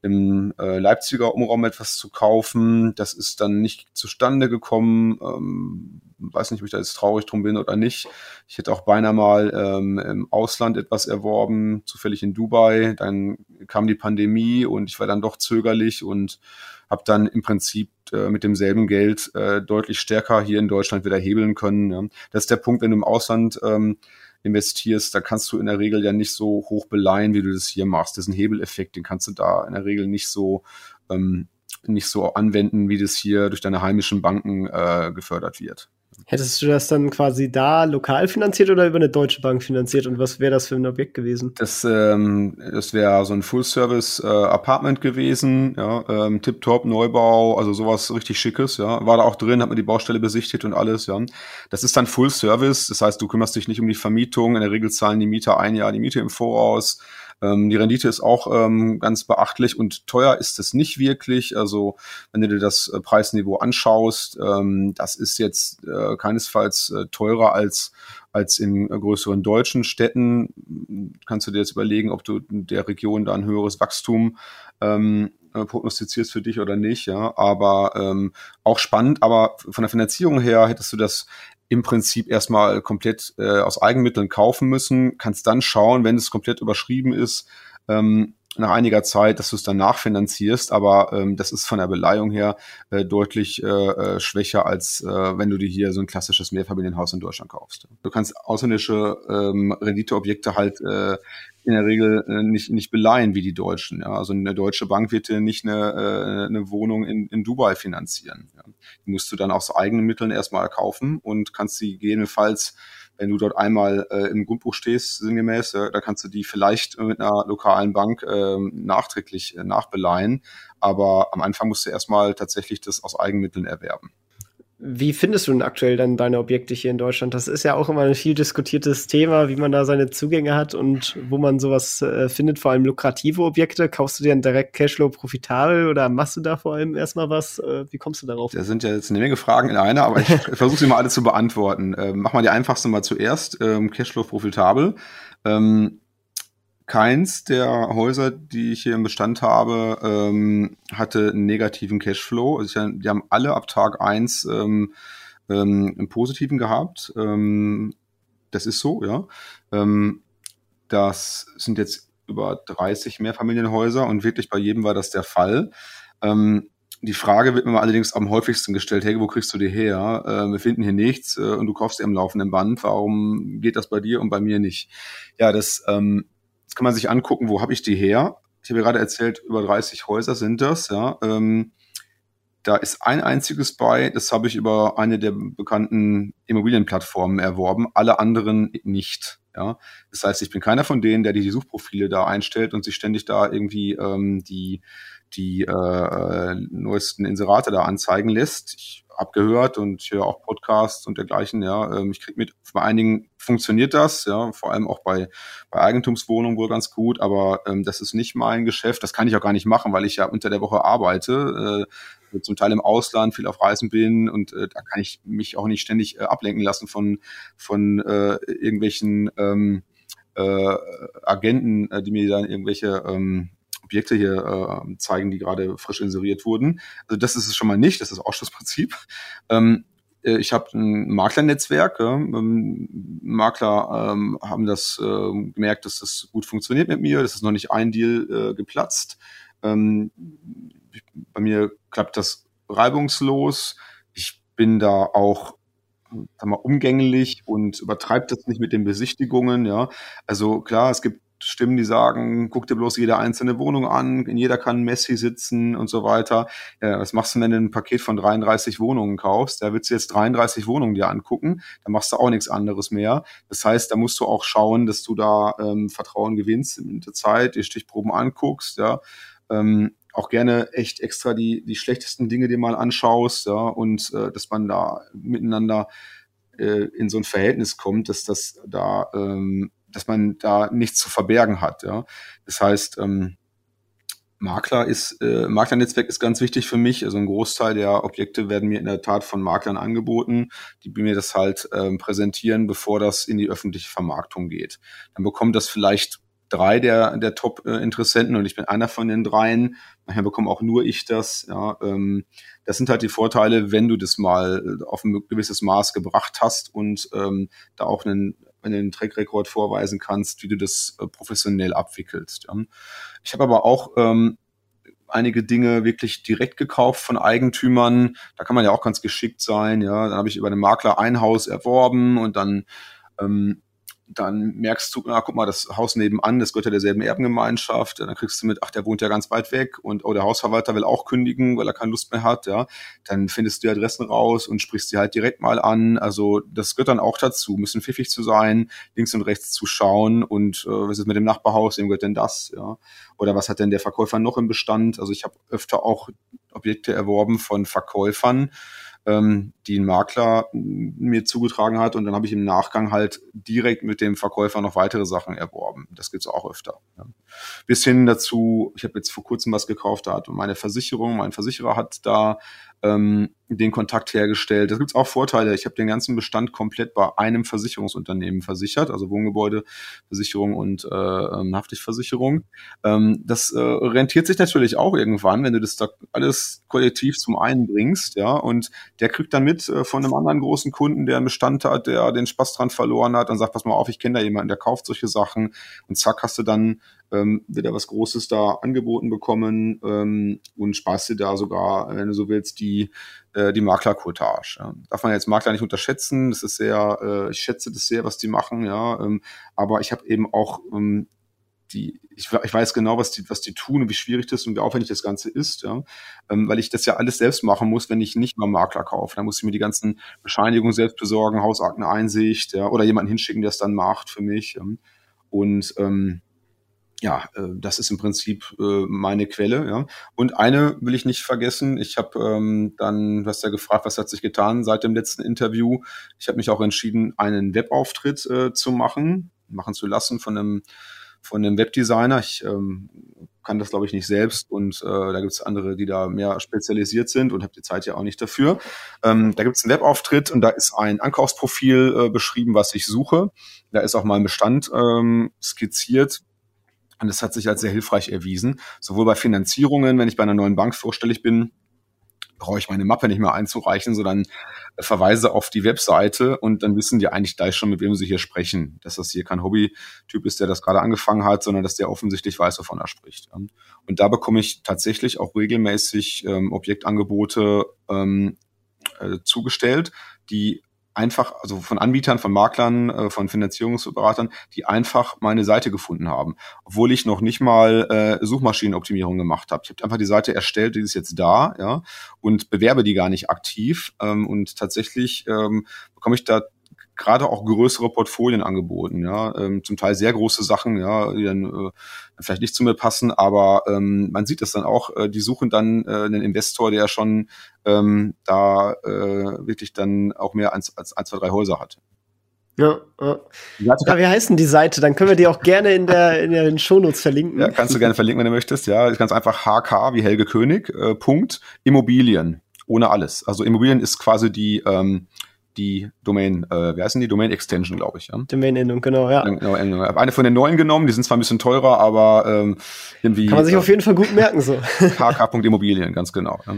B: im äh, Leipziger Umraum etwas zu kaufen. Das ist dann nicht zustande gekommen. Ähm, weiß nicht, ob ich da jetzt traurig drum bin oder nicht. Ich hätte auch beinahe mal ähm, im Ausland etwas erworben, zufällig in Dubai. Dann kam die Pandemie und ich war dann doch zögerlich und habe dann im Prinzip äh, mit demselben Geld äh, deutlich stärker hier in Deutschland wieder hebeln können. Ja. Das ist der Punkt, wenn du im Ausland ähm, investierst, da kannst du in der Regel ja nicht so hoch beleihen, wie du das hier machst. Das ist ein Hebeleffekt, den kannst du da in der Regel nicht so ähm, nicht so anwenden, wie das hier durch deine heimischen Banken äh, gefördert wird.
A: Hättest du das dann quasi da lokal finanziert oder über eine deutsche Bank finanziert und was wäre das für ein Objekt gewesen?
B: Das, ähm, das wäre so ein Full-Service-Apartment äh, gewesen, ja, ähm, Tip-Top, Neubau, also sowas richtig Schickes, ja. War da auch drin, hat man die Baustelle besichtigt und alles, ja. Das ist dann Full-Service, das heißt, du kümmerst dich nicht um die Vermietung, in der Regel zahlen die Mieter ein Jahr die Miete im Voraus, ähm, die Rendite ist auch ähm, ganz beachtlich und teuer ist es nicht wirklich. Also wenn du dir das äh, Preisniveau anschaust, ähm, das ist jetzt äh, keinesfalls äh, teurer als als in äh, größeren deutschen Städten. Kannst du dir jetzt überlegen, ob du der Region da ein höheres Wachstum ähm, äh, prognostizierst für dich oder nicht, ja. Aber ähm, auch spannend, aber von der Finanzierung her hättest du das im Prinzip erstmal komplett äh, aus Eigenmitteln kaufen müssen, kannst dann schauen, wenn es komplett überschrieben ist, ähm, nach einiger Zeit, dass du es dann nachfinanzierst, aber ähm, das ist von der Beleihung her äh, deutlich äh, äh, schwächer, als äh, wenn du dir hier so ein klassisches Mehrfamilienhaus in Deutschland kaufst. Du kannst ausländische ähm, Renditeobjekte halt äh, in der Regel äh, nicht, nicht beleihen wie die Deutschen. Ja? Also eine deutsche Bank wird dir nicht eine, äh, eine Wohnung in, in Dubai finanzieren. Ja? Die musst du dann aus eigenen Mitteln erstmal kaufen und kannst sie gegebenenfalls wenn du dort einmal äh, im Grundbuch stehst, sinngemäß, äh, da kannst du die vielleicht mit einer lokalen Bank äh, nachträglich äh, nachbeleihen. Aber am Anfang musst du erstmal tatsächlich das aus Eigenmitteln erwerben.
A: Wie findest du denn aktuell dann deine Objekte hier in Deutschland? Das ist ja auch immer ein viel diskutiertes Thema, wie man da seine Zugänge hat und wo man sowas äh, findet, vor allem lukrative Objekte. Kaufst du dir dann direkt Cashflow profitabel oder machst du da vor allem erstmal was? Äh, wie kommst du darauf?
B: Da sind ja jetzt eine Menge Fragen in einer, aber ich versuche sie mal alle zu beantworten. Äh, mach mal die einfachste mal zuerst. Ähm, Cashflow profitabel. Ähm, Keins der Häuser, die ich hier im Bestand habe, ähm, hatte einen negativen Cashflow. Also die haben alle ab Tag eins ähm, ähm, einen positiven gehabt. Ähm, das ist so, ja. Ähm, das sind jetzt über 30 Mehrfamilienhäuser und wirklich bei jedem war das der Fall. Ähm, die Frage wird mir allerdings am häufigsten gestellt, hey, wo kriegst du die her? Äh, wir finden hier nichts äh, und du kaufst dir am laufenden Band. Warum geht das bei dir und bei mir nicht? Ja, das ähm, Jetzt kann man sich angucken, wo habe ich die her? Ich habe ja gerade erzählt, über 30 Häuser sind das, ja. Ähm, da ist ein einziges bei, das habe ich über eine der bekannten Immobilienplattformen erworben, alle anderen nicht. Ja, das heißt, ich bin keiner von denen, der die Suchprofile da einstellt und sich ständig da irgendwie ähm, die die äh, neuesten Inserate da anzeigen lässt. Ich abgehört und ich höre auch Podcasts und dergleichen, ja. Ähm, ich kriege mit, bei einigen funktioniert das, ja, vor allem auch bei, bei Eigentumswohnungen wohl ganz gut, aber ähm, das ist nicht mein Geschäft. Das kann ich auch gar nicht machen, weil ich ja unter der Woche arbeite, äh, zum Teil im Ausland, viel auf Reisen bin und äh, da kann ich mich auch nicht ständig äh, ablenken lassen von, von äh, irgendwelchen ähm, äh, Agenten, äh, die mir dann irgendwelche ähm, Objekte hier äh, zeigen, die gerade frisch inseriert wurden. Also das ist es schon mal nicht, das ist Ausschlussprinzip. Ähm, äh, ich habe ein Maklernetzwerk. Ja. Ähm, Makler ähm, haben das äh, gemerkt, dass das gut funktioniert mit mir. Das ist noch nicht ein Deal äh, geplatzt. Ähm, bei mir klappt das reibungslos. Ich bin da auch sag mal, umgänglich und übertreibt das nicht mit den Besichtigungen. Ja, also klar, es gibt Stimmen, die sagen, guck dir bloß jede einzelne Wohnung an, in jeder kann Messi sitzen und so weiter. Ja, was machst du, wenn du ein Paket von 33 Wohnungen kaufst? Da willst du jetzt 33 Wohnungen dir angucken, da machst du auch nichts anderes mehr. Das heißt, da musst du auch schauen, dass du da ähm, Vertrauen gewinnst in der Zeit, dir Stichproben anguckst, ja. Ähm, auch gerne echt extra die, die schlechtesten Dinge dir mal anschaust, ja, und äh, dass man da miteinander äh, in so ein Verhältnis kommt, dass das da ähm, dass man da nichts zu verbergen hat. Ja. Das heißt, ähm, Makler ist, äh, Maklernetzwerk ist ganz wichtig für mich. Also ein Großteil der Objekte werden mir in der Tat von Maklern angeboten, die mir das halt ähm, präsentieren, bevor das in die öffentliche Vermarktung geht. Dann bekommt das vielleicht drei der, der Top-Interessenten und ich bin einer von den dreien. Nachher bekomme auch nur ich das. Ja, ähm, das sind halt die Vorteile, wenn du das mal auf ein gewisses Maß gebracht hast und ähm, da auch einen einen Track-Record vorweisen kannst, wie du das äh, professionell abwickelst. Ich habe aber auch ähm, einige Dinge wirklich direkt gekauft von Eigentümern. Da kann man ja auch ganz geschickt sein. Ja, dann habe ich über einen Makler ein Haus erworben und dann ähm, dann merkst du, na, guck mal, das Haus nebenan, das gehört ja derselben Erbengemeinschaft, dann kriegst du mit, ach, der wohnt ja ganz weit weg und oh, der Hausverwalter will auch kündigen, weil er keine Lust mehr hat, ja, dann findest du die Adressen raus und sprichst sie halt direkt mal an. Also das gehört dann auch dazu, ein bisschen pfiffig zu sein, links und rechts zu schauen und äh, was ist mit dem Nachbarhaus, wem gehört denn das, ja? Oder was hat denn der Verkäufer noch im Bestand? Also ich habe öfter auch Objekte erworben von Verkäufern, ähm, die ein Makler mir zugetragen hat und dann habe ich im Nachgang halt direkt mit dem Verkäufer noch weitere Sachen erworben. Das gibt's auch öfter. Ja. Bis hin dazu, ich habe jetzt vor kurzem was gekauft, da hat meine Versicherung, mein Versicherer hat da ähm, den Kontakt hergestellt. Da gibt's auch Vorteile. Ich habe den ganzen Bestand komplett bei einem Versicherungsunternehmen versichert, also Wohngebäudeversicherung und äh, ähm, Haftpflichtversicherung. Ähm, das äh, rentiert sich natürlich auch irgendwann, wenn du das da alles kollektiv zum einen bringst, ja, und der kriegt dann mit äh, von einem anderen großen Kunden, der einen Bestand hat, der den Spaß dran verloren hat und sagt, pass mal auf, ich kenne da jemanden, der kauft solche Sachen und zack, hast du dann ähm, wieder was Großes da angeboten bekommen ähm, und sparst dir da sogar, wenn du so willst, die, äh, die Maklerquotage. Ja. Darf man jetzt Makler nicht unterschätzen, das ist sehr, äh, ich schätze das sehr, was die machen, ja, ähm, aber ich habe eben auch ähm, die, ich, ich weiß genau, was die, was die tun und wie schwierig das und wie aufwendig das Ganze ist, ja. Ähm, weil ich das ja alles selbst machen muss, wenn ich nicht mal Makler kaufe. Dann muss ich mir die ganzen Bescheinigungen selbst besorgen, Hausakteneinsicht, ja, oder jemanden hinschicken, der es dann macht für mich. Ja. Und ähm, ja, äh, das ist im Prinzip äh, meine Quelle. Ja. Und eine will ich nicht vergessen. Ich habe ähm, dann, du hast ja gefragt, was hat sich getan seit dem letzten Interview. Ich habe mich auch entschieden, einen Webauftritt äh, zu machen, machen zu lassen von einem von einem Webdesigner. Ich ähm, kann das, glaube ich, nicht selbst und äh, da gibt es andere, die da mehr spezialisiert sind und habe die Zeit ja auch nicht dafür. Ähm, da gibt es einen Webauftritt und da ist ein Ankaufsprofil äh, beschrieben, was ich suche. Da ist auch mein Bestand ähm, skizziert, und das hat sich als sehr hilfreich erwiesen, sowohl bei Finanzierungen, wenn ich bei einer neuen Bank vorstellig bin, brauche ich meine Mappe nicht mehr einzureichen, sondern verweise auf die Webseite und dann wissen die eigentlich gleich schon, mit wem sie hier sprechen. Dass das hier kein Hobby-Typ ist, der das gerade angefangen hat, sondern dass der offensichtlich weiß, wovon er spricht. Und da bekomme ich tatsächlich auch regelmäßig ähm, Objektangebote ähm, äh, zugestellt, die einfach, also von Anbietern, von Maklern, äh, von Finanzierungsberatern, die einfach meine Seite gefunden haben, obwohl ich noch nicht mal äh, Suchmaschinenoptimierung gemacht habe. Ich habe einfach die Seite erstellt, die ist jetzt da, ja, und bewerbe die gar nicht aktiv. Ähm, und tatsächlich ähm, bekomme ich da gerade auch größere Portfolien angeboten, ja, ähm, zum Teil sehr große Sachen, ja, die dann äh, vielleicht nicht zu mir passen, aber ähm, man sieht das dann auch, äh, die suchen dann äh, einen Investor, der schon ähm, da äh, wirklich dann auch mehr als, als ein, zwei, drei Häuser hat.
A: Ja, ja. ja, wie heißt denn die Seite? Dann können wir die auch gerne in, der, in den Shownotes verlinken.
B: Ja, kannst du gerne verlinken, wenn du möchtest. Ja, ganz einfach HK wie Helge König, äh, Punkt, Immobilien, ohne alles. Also Immobilien ist quasi die, ähm, die Domain, äh, wie heißen die? Domain Extension, glaube ich. Ja?
A: Domain-Endung, genau, ja.
B: Genau, eine von den neuen genommen, die sind zwar ein bisschen teurer, aber ähm, irgendwie.
A: Kann man sich äh, auf jeden Fall gut merken, so.
B: kk.immobilien, ganz genau. Ja.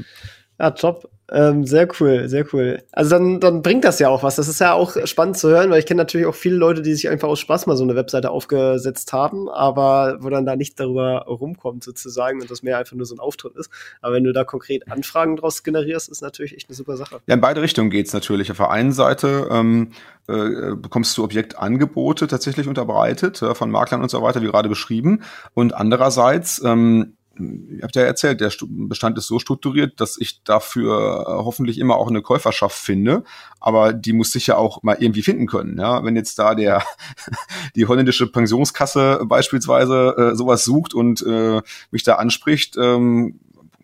A: Ja, top. Ähm, sehr cool, sehr cool. Also dann, dann bringt das ja auch was. Das ist ja auch spannend zu hören, weil ich kenne natürlich auch viele Leute, die sich einfach aus Spaß mal so eine Webseite aufgesetzt haben, aber wo dann da nicht darüber rumkommt sozusagen und das mehr einfach nur so ein Auftritt ist. Aber wenn du da konkret Anfragen draus generierst, ist natürlich echt eine super Sache.
B: Ja, in beide Richtungen geht's natürlich. Auf der einen Seite ähm, äh, bekommst du Objektangebote tatsächlich unterbreitet äh, von Maklern und so weiter, wie gerade beschrieben. Und andererseits ähm, ihr habt ja erzählt, der Bestand ist so strukturiert, dass ich dafür äh, hoffentlich immer auch eine Käuferschaft finde. Aber die muss sich ja auch mal irgendwie finden können. Ja? Wenn jetzt da der die holländische Pensionskasse beispielsweise äh, sowas sucht und äh, mich da anspricht, ähm,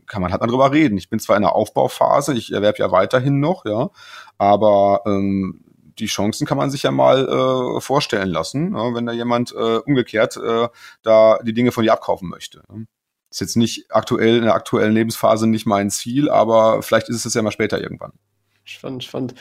B: kann man halt mal drüber reden. Ich bin zwar in der Aufbauphase, ich erwerbe ja weiterhin noch, ja, aber ähm, die Chancen kann man sich ja mal äh, vorstellen lassen, ja, wenn da jemand äh, umgekehrt äh, da die Dinge von dir abkaufen möchte. Ist jetzt nicht aktuell in der aktuellen Lebensphase nicht mein Ziel, aber vielleicht ist es ja mal später irgendwann.
A: Spannend, spannend.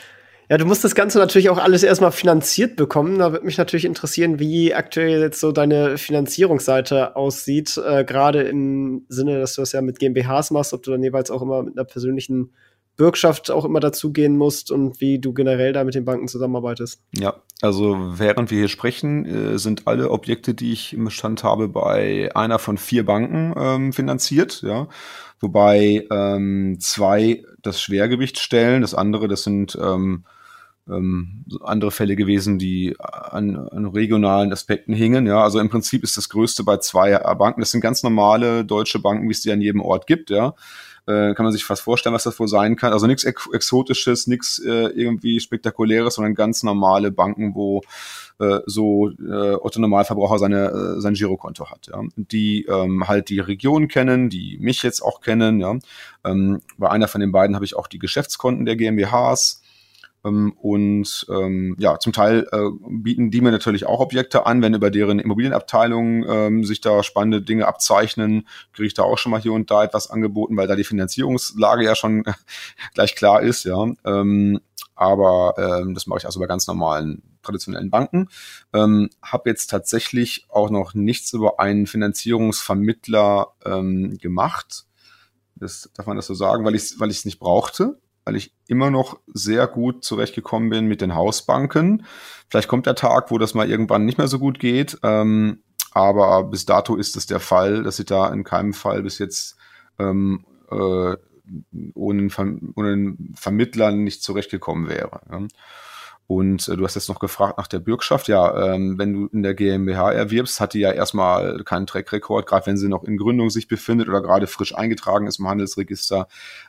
A: Ja, du musst das Ganze natürlich auch alles erstmal finanziert bekommen. Da würde mich natürlich interessieren, wie aktuell jetzt so deine Finanzierungsseite aussieht, äh, gerade im Sinne, dass du das ja mit GmbHs machst, ob du dann jeweils auch immer mit einer persönlichen Bürgschaft auch immer dazugehen musst und wie du generell da mit den Banken zusammenarbeitest.
B: Ja, also während wir hier sprechen, äh, sind alle Objekte, die ich im Bestand habe, bei einer von vier Banken ähm, finanziert, ja. Wobei ähm, zwei das Schwergewicht stellen, das andere, das sind ähm, ähm, andere Fälle gewesen, die an, an, regionalen Aspekten hingen. Ja, also im Prinzip ist das Größte bei zwei Banken. Das sind ganz normale deutsche Banken, wie es die an jedem Ort gibt. Ja, äh, kann man sich fast vorstellen, was das wohl sein kann. Also nichts Ex Exotisches, nichts äh, irgendwie Spektakuläres, sondern ganz normale Banken, wo äh, so äh, Otto Normalverbraucher seine, äh, sein Girokonto hat. Ja. Die ähm, halt die Region kennen, die mich jetzt auch kennen. Ja. Ähm, bei einer von den beiden habe ich auch die Geschäftskonten der GmbHs. Ähm, und ähm, ja, zum Teil äh, bieten die mir natürlich auch Objekte an, wenn über deren Immobilienabteilung ähm, sich da spannende Dinge abzeichnen, kriege ich da auch schon mal hier und da etwas angeboten, weil da die Finanzierungslage ja schon gleich klar ist, ja. Ähm, aber ähm, das mache ich also bei ganz normalen traditionellen Banken. Ähm, habe jetzt tatsächlich auch noch nichts über einen Finanzierungsvermittler ähm, gemacht. Das darf man das so sagen, weil ich es weil ich es nicht brauchte weil ich immer noch sehr gut zurechtgekommen bin mit den Hausbanken. Vielleicht kommt der Tag, wo das mal irgendwann nicht mehr so gut geht. Ähm, aber bis dato ist es der Fall, dass ich da in keinem Fall bis jetzt ähm, äh, ohne, ohne einen Vermittler nicht zurechtgekommen wäre. Ja. Und äh, du hast jetzt noch gefragt nach der Bürgschaft. Ja, ähm, wenn du in der GmbH erwirbst, hat die ja erstmal keinen Track-Rekord, gerade wenn sie noch in Gründung sich befindet oder gerade frisch eingetragen ist im Handelsregister,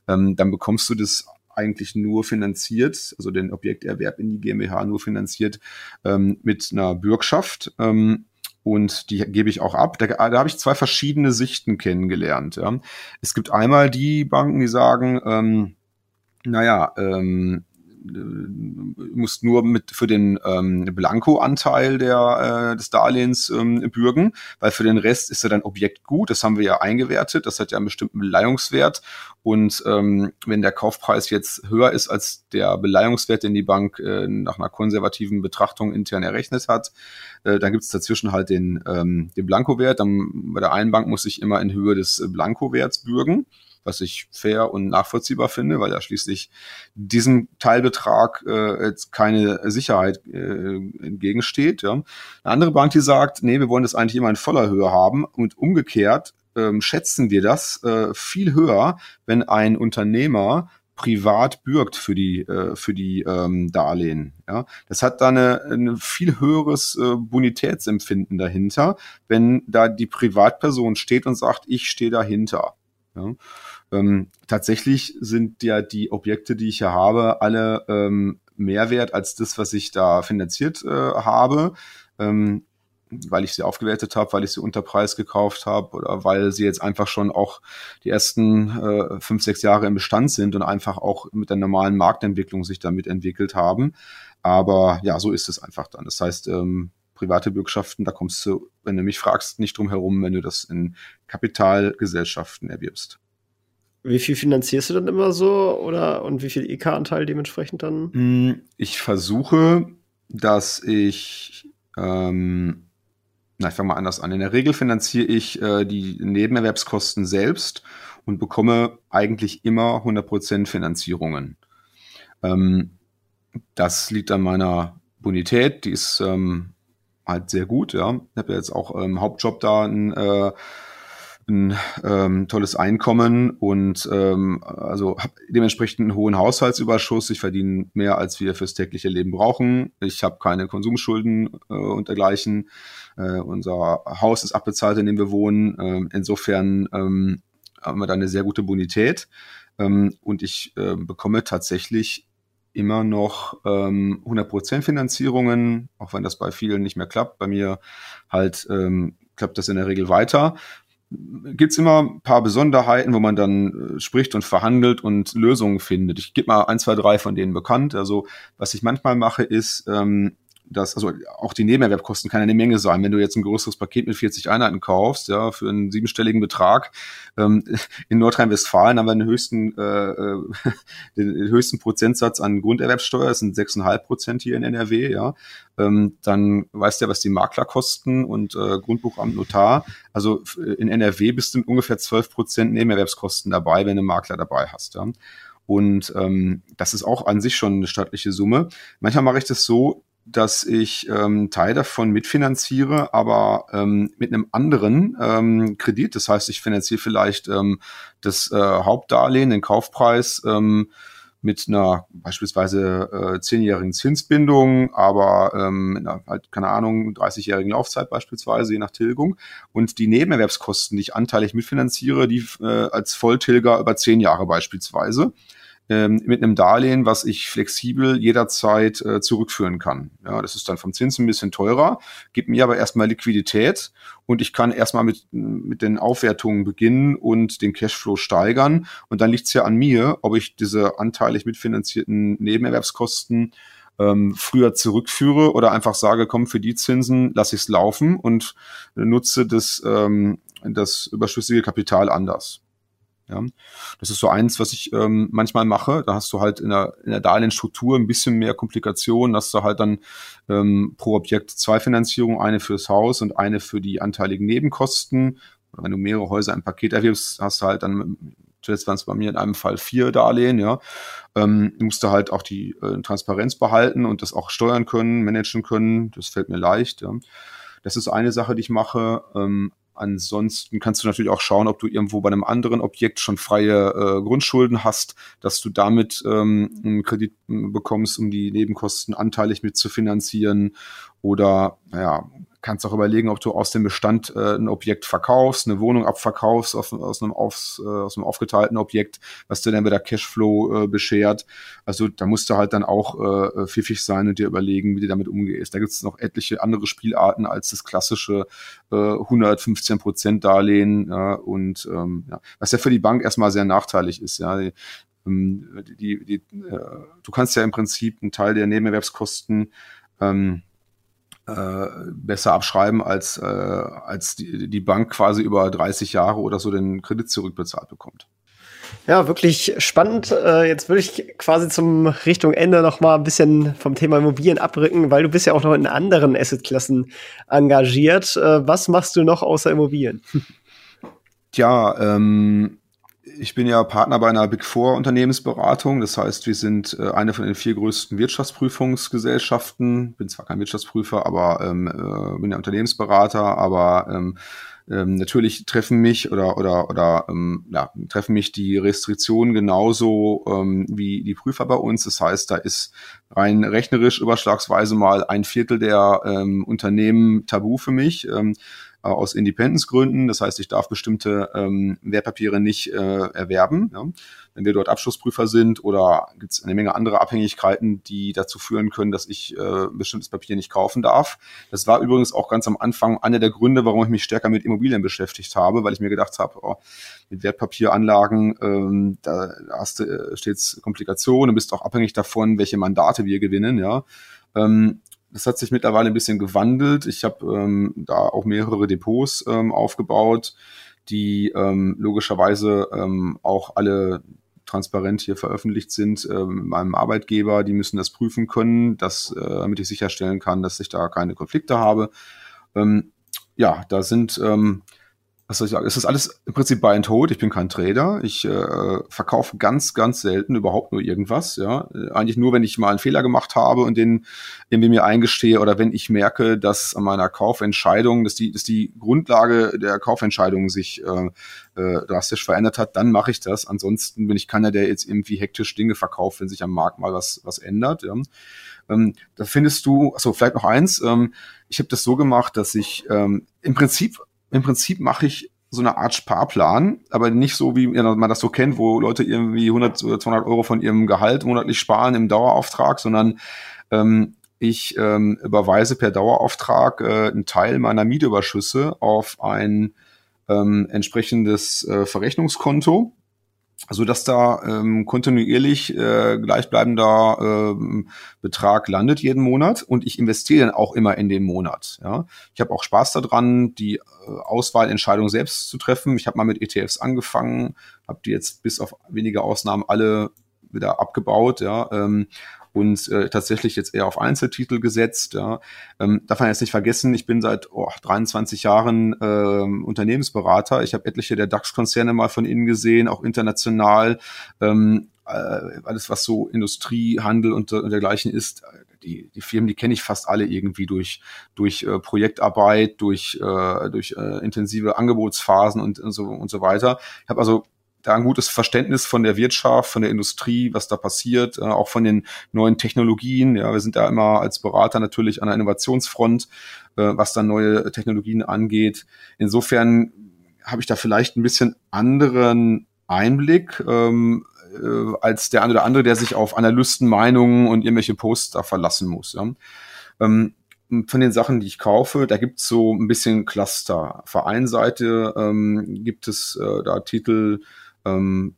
B: ähm, dann bekommst du das eigentlich nur finanziert, also den Objekterwerb in die GmbH nur finanziert ähm, mit einer Bürgschaft. Ähm, und die gebe ich auch ab. Da, da habe ich zwei verschiedene Sichten kennengelernt. Ja. Es gibt einmal die Banken, die sagen, ähm, naja, ähm, musst nur mit für den ähm, Blanko-Anteil der, äh, des Darlehens ähm, bürgen, weil für den Rest ist ja dein Objekt gut. Das haben wir ja eingewertet. Das hat ja einen bestimmten Beleihungswert. Und ähm, wenn der Kaufpreis jetzt höher ist als der Beleihungswert, den die Bank äh, nach einer konservativen Betrachtung intern errechnet hat, äh, dann gibt es dazwischen halt den, ähm, den Blankowert. Dann bei der einen Bank muss ich immer in Höhe des Blankowerts bürgen was ich fair und nachvollziehbar finde, weil ja schließlich diesem Teilbetrag äh, jetzt keine Sicherheit äh, entgegensteht. Ja. Eine andere Bank, die sagt, nee, wir wollen das eigentlich immer in voller Höhe haben und umgekehrt ähm, schätzen wir das äh, viel höher, wenn ein Unternehmer privat bürgt für die äh, für die ähm, Darlehen. Ja, das hat da eine, ein viel höheres äh, Bonitätsempfinden dahinter, wenn da die Privatperson steht und sagt, ich stehe dahinter. Ja. Ähm, tatsächlich sind ja die Objekte, die ich hier habe, alle ähm, mehr wert als das, was ich da finanziert äh, habe. Ähm, weil ich sie aufgewertet habe, weil ich sie unter Preis gekauft habe oder weil sie jetzt einfach schon auch die ersten äh, fünf, sechs Jahre im Bestand sind und einfach auch mit der normalen Marktentwicklung sich damit entwickelt haben. Aber ja, so ist es einfach dann. Das heißt, ähm, private Bürgschaften, da kommst du, wenn du mich fragst, nicht drum herum, wenn du das in Kapitalgesellschaften erwirbst.
A: Wie viel finanzierst du dann immer so oder und wie viel EK-Anteil dementsprechend dann?
B: Hm, ich versuche, dass ich, ähm, na, ich fange mal anders an. In der Regel finanziere ich äh, die Nebenerwerbskosten selbst und bekomme eigentlich immer 100% Finanzierungen. Ähm, das liegt an meiner Bonität, die ist ähm, halt sehr gut. Ja. Ich habe ja jetzt auch im Hauptjob da ein äh, ein ähm, tolles Einkommen und ähm, also habe dementsprechend einen hohen Haushaltsüberschuss. Ich verdiene mehr, als wir fürs tägliche Leben brauchen. Ich habe keine Konsumschulden äh, und dergleichen. Äh, unser Haus ist abbezahlt, in dem wir wohnen. Ähm, insofern ähm, haben wir da eine sehr gute Bonität. Ähm, und ich äh, bekomme tatsächlich immer noch ähm, 100% Finanzierungen, auch wenn das bei vielen nicht mehr klappt. Bei mir halt ähm, klappt das in der Regel weiter gibt es immer ein paar Besonderheiten, wo man dann äh, spricht und verhandelt und Lösungen findet. Ich gebe mal ein, zwei, drei von denen bekannt. Also was ich manchmal mache, ist, ähm, dass, also auch die Nebenerwerbkosten kann eine Menge sein. Wenn du jetzt ein größeres Paket mit 40 Einheiten kaufst, ja, für einen siebenstelligen Betrag, ähm, in Nordrhein-Westfalen haben wir den höchsten, äh, äh den höchsten Prozentsatz an Grunderwerbssteuer, das sind 6,5 Prozent hier in NRW, ja. Ähm, dann weißt du ja, was die Makler kosten und äh, Grundbuchamt, Notar. Also in NRW bist du mit ungefähr 12 Prozent Nebenerwerbskosten dabei, wenn du einen Makler dabei hast, ja. Und ähm, das ist auch an sich schon eine stattliche Summe. Manchmal mache ich das so, dass ich ähm, Teil davon mitfinanziere, aber ähm, mit einem anderen ähm, Kredit. Das heißt, ich finanziere vielleicht ähm, das äh, Hauptdarlehen, den Kaufpreis ähm, mit einer beispielsweise äh, zehnjährigen Zinsbindung, aber ähm, mit einer, halt, keine Ahnung, 30-jährigen Laufzeit beispielsweise, je nach Tilgung. Und die Nebenerwerbskosten, die ich anteilig mitfinanziere, die äh, als Volltilger über zehn Jahre beispielsweise ähm, mit einem Darlehen, was ich flexibel jederzeit äh, zurückführen kann. Ja, das ist dann vom Zins ein bisschen teurer, gibt mir aber erstmal Liquidität und ich kann erstmal mit, mit den Aufwertungen beginnen und den Cashflow steigern. Und dann liegt es ja an mir, ob ich diese anteilig mitfinanzierten Nebenerwerbskosten ähm, früher zurückführe oder einfach sage, komm, für die Zinsen lasse ich es laufen und nutze das, ähm, das überschüssige Kapital anders. Ja, das ist so eins, was ich ähm, manchmal mache. Da hast du halt in der, in der Darlehensstruktur ein bisschen mehr Komplikationen. Hast du halt dann ähm, pro Objekt zwei Finanzierungen, eine fürs Haus und eine für die anteiligen Nebenkosten. Oder wenn du mehrere Häuser im Paket erwirbst, hast du halt dann, jetzt waren es bei mir in einem Fall vier Darlehen, ja. Ähm, musst du halt auch die äh, Transparenz behalten und das auch steuern können, managen können. Das fällt mir leicht, ja. Das ist eine Sache, die ich mache. Ähm, Ansonsten kannst du natürlich auch schauen, ob du irgendwo bei einem anderen Objekt schon freie äh, Grundschulden hast, dass du damit ähm, einen Kredit bekommst, um die Nebenkosten anteilig mitzufinanzieren. Oder naja, kannst auch überlegen, ob du aus dem Bestand äh, ein Objekt verkaufst, eine Wohnung abverkaufst auf, aus, einem aufs, äh, aus einem aufgeteilten Objekt, was dir dann wieder Cashflow äh, beschert. Also da musst du halt dann auch äh, pfiffig sein und dir überlegen, wie du damit umgehst. Da gibt es noch etliche andere Spielarten als das klassische äh, 115 Prozent Darlehen ja, und ähm, ja, was ja für die Bank erstmal sehr nachteilig ist. Ja, die, ähm, die, die, äh, du kannst ja im Prinzip einen Teil der Nebenerwerbskosten ähm, äh, besser abschreiben, als, äh, als die, die Bank quasi über 30 Jahre oder so den Kredit zurückbezahlt bekommt.
A: Ja, wirklich spannend. Äh, jetzt würde ich quasi zum Richtung Ende noch mal ein bisschen vom Thema Immobilien abrücken, weil du bist ja auch noch in anderen Assetklassen engagiert. Äh, was machst du noch außer Immobilien?
B: Tja, ähm, ich bin ja Partner bei einer Big Four Unternehmensberatung. Das heißt, wir sind äh, eine von den vier größten Wirtschaftsprüfungsgesellschaften. Bin zwar kein Wirtschaftsprüfer, aber ähm, äh, bin ja Unternehmensberater, aber ähm, ähm, natürlich treffen mich oder oder oder ähm, ja, treffen mich die Restriktionen genauso ähm, wie die Prüfer bei uns. Das heißt, da ist rein rechnerisch überschlagsweise mal ein Viertel der ähm, Unternehmen tabu für mich. Ähm, äh, aus Independence-Gründen. Das heißt, ich darf bestimmte ähm, Wertpapiere nicht äh, erwerben, ja, wenn wir dort Abschlussprüfer sind oder gibt es eine Menge andere Abhängigkeiten, die dazu führen können, dass ich äh, bestimmtes Papier nicht kaufen darf. Das war übrigens auch ganz am Anfang einer der Gründe, warum ich mich stärker mit Immobilien beschäftigt habe, weil ich mir gedacht habe, oh, mit Wertpapieranlagen, ähm, da hast du äh, stets Komplikationen bist auch abhängig davon, welche Mandate wir gewinnen, ja. Ähm, das hat sich mittlerweile ein bisschen gewandelt. Ich habe ähm, da auch mehrere Depots ähm, aufgebaut, die ähm, logischerweise ähm, auch alle transparent hier veröffentlicht sind mit meinem Arbeitgeber. Die müssen das prüfen können, dass, äh, damit ich sicherstellen kann, dass ich da keine Konflikte habe. Ähm, ja, da sind ähm, was soll ich sagen, es ist alles im Prinzip buy and hold. Ich bin kein Trader. Ich äh, verkaufe ganz, ganz selten überhaupt nur irgendwas. Ja, eigentlich nur, wenn ich mal einen Fehler gemacht habe und den irgendwie mir eingestehe oder wenn ich merke, dass an meiner Kaufentscheidung, dass die, dass die Grundlage der Kaufentscheidung sich äh, äh, drastisch verändert hat, dann mache ich das. Ansonsten bin ich keiner, der jetzt irgendwie hektisch Dinge verkauft, wenn sich am Markt mal was was ändert. Ja. Ähm, da findest du, also vielleicht noch eins. Ähm, ich habe das so gemacht, dass ich ähm, im Prinzip im Prinzip mache ich so eine Art Sparplan, aber nicht so, wie man das so kennt, wo Leute irgendwie 100 oder 200 Euro von ihrem Gehalt monatlich sparen im Dauerauftrag, sondern ähm, ich ähm, überweise per Dauerauftrag äh, einen Teil meiner Mietüberschüsse auf ein ähm, entsprechendes äh, Verrechnungskonto so dass da ähm, kontinuierlich äh, gleichbleibender ähm, Betrag landet jeden Monat und ich investiere dann auch immer in den Monat. Ja. Ich habe auch Spaß daran, die äh, Auswahlentscheidung selbst zu treffen. Ich habe mal mit ETFs angefangen, habe die jetzt bis auf wenige Ausnahmen alle wieder abgebaut, ja, ähm, und äh, tatsächlich jetzt eher auf Einzeltitel gesetzt. Ja. Ähm, darf man jetzt nicht vergessen, ich bin seit oh, 23 Jahren ähm, Unternehmensberater. Ich habe etliche der DAX-Konzerne mal von innen gesehen, auch international. Ähm, äh, alles, was so Industrie, Handel und, und dergleichen ist, die, die Firmen, die kenne ich fast alle irgendwie durch, durch äh, Projektarbeit, durch, äh, durch äh, intensive Angebotsphasen und, und, so, und so weiter. Ich habe also da ein gutes Verständnis von der Wirtschaft, von der Industrie, was da passiert, äh, auch von den neuen Technologien. Ja, wir sind da immer als Berater natürlich an der Innovationsfront, äh, was dann neue Technologien angeht. Insofern habe ich da vielleicht ein bisschen anderen Einblick ähm, äh, als der eine oder andere, der sich auf Analystenmeinungen und irgendwelche Posts da verlassen muss. Ja. Ähm, von den Sachen, die ich kaufe, da gibt es so ein bisschen Cluster. Auf der einen Seite ähm, gibt es äh, da Titel, ähm,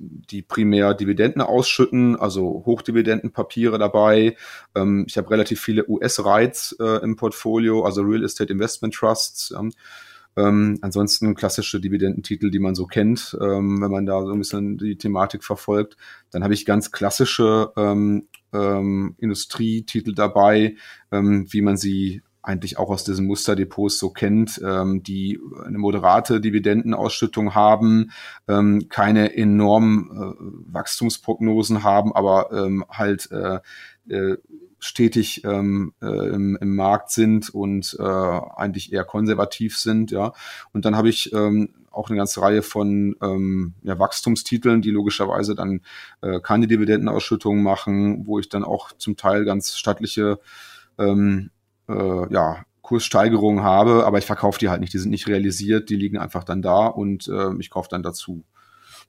B: die primär Dividenden ausschütten, also Hochdividendenpapiere dabei. Ähm, ich habe relativ viele US-Rights äh, im Portfolio, also Real Estate Investment Trusts. Ähm, ansonsten klassische Dividendentitel, die man so kennt, ähm, wenn man da so ein bisschen die Thematik verfolgt. Dann habe ich ganz klassische ähm, ähm, Industrietitel dabei, ähm, wie man sie eigentlich auch aus diesen Musterdepots so kennt, ähm, die eine moderate Dividendenausschüttung haben, ähm, keine enormen äh, Wachstumsprognosen haben, aber ähm, halt äh, äh, stetig ähm, äh, im, im Markt sind und äh, eigentlich eher konservativ sind, ja. Und dann habe ich ähm, auch eine ganze Reihe von ähm, ja, Wachstumstiteln, die logischerweise dann äh, keine Dividendenausschüttungen machen, wo ich dann auch zum Teil ganz stattliche ähm, äh, ja, Kurssteigerungen habe, aber ich verkaufe die halt nicht, die sind nicht realisiert, die liegen einfach dann da und äh, ich kaufe dann dazu.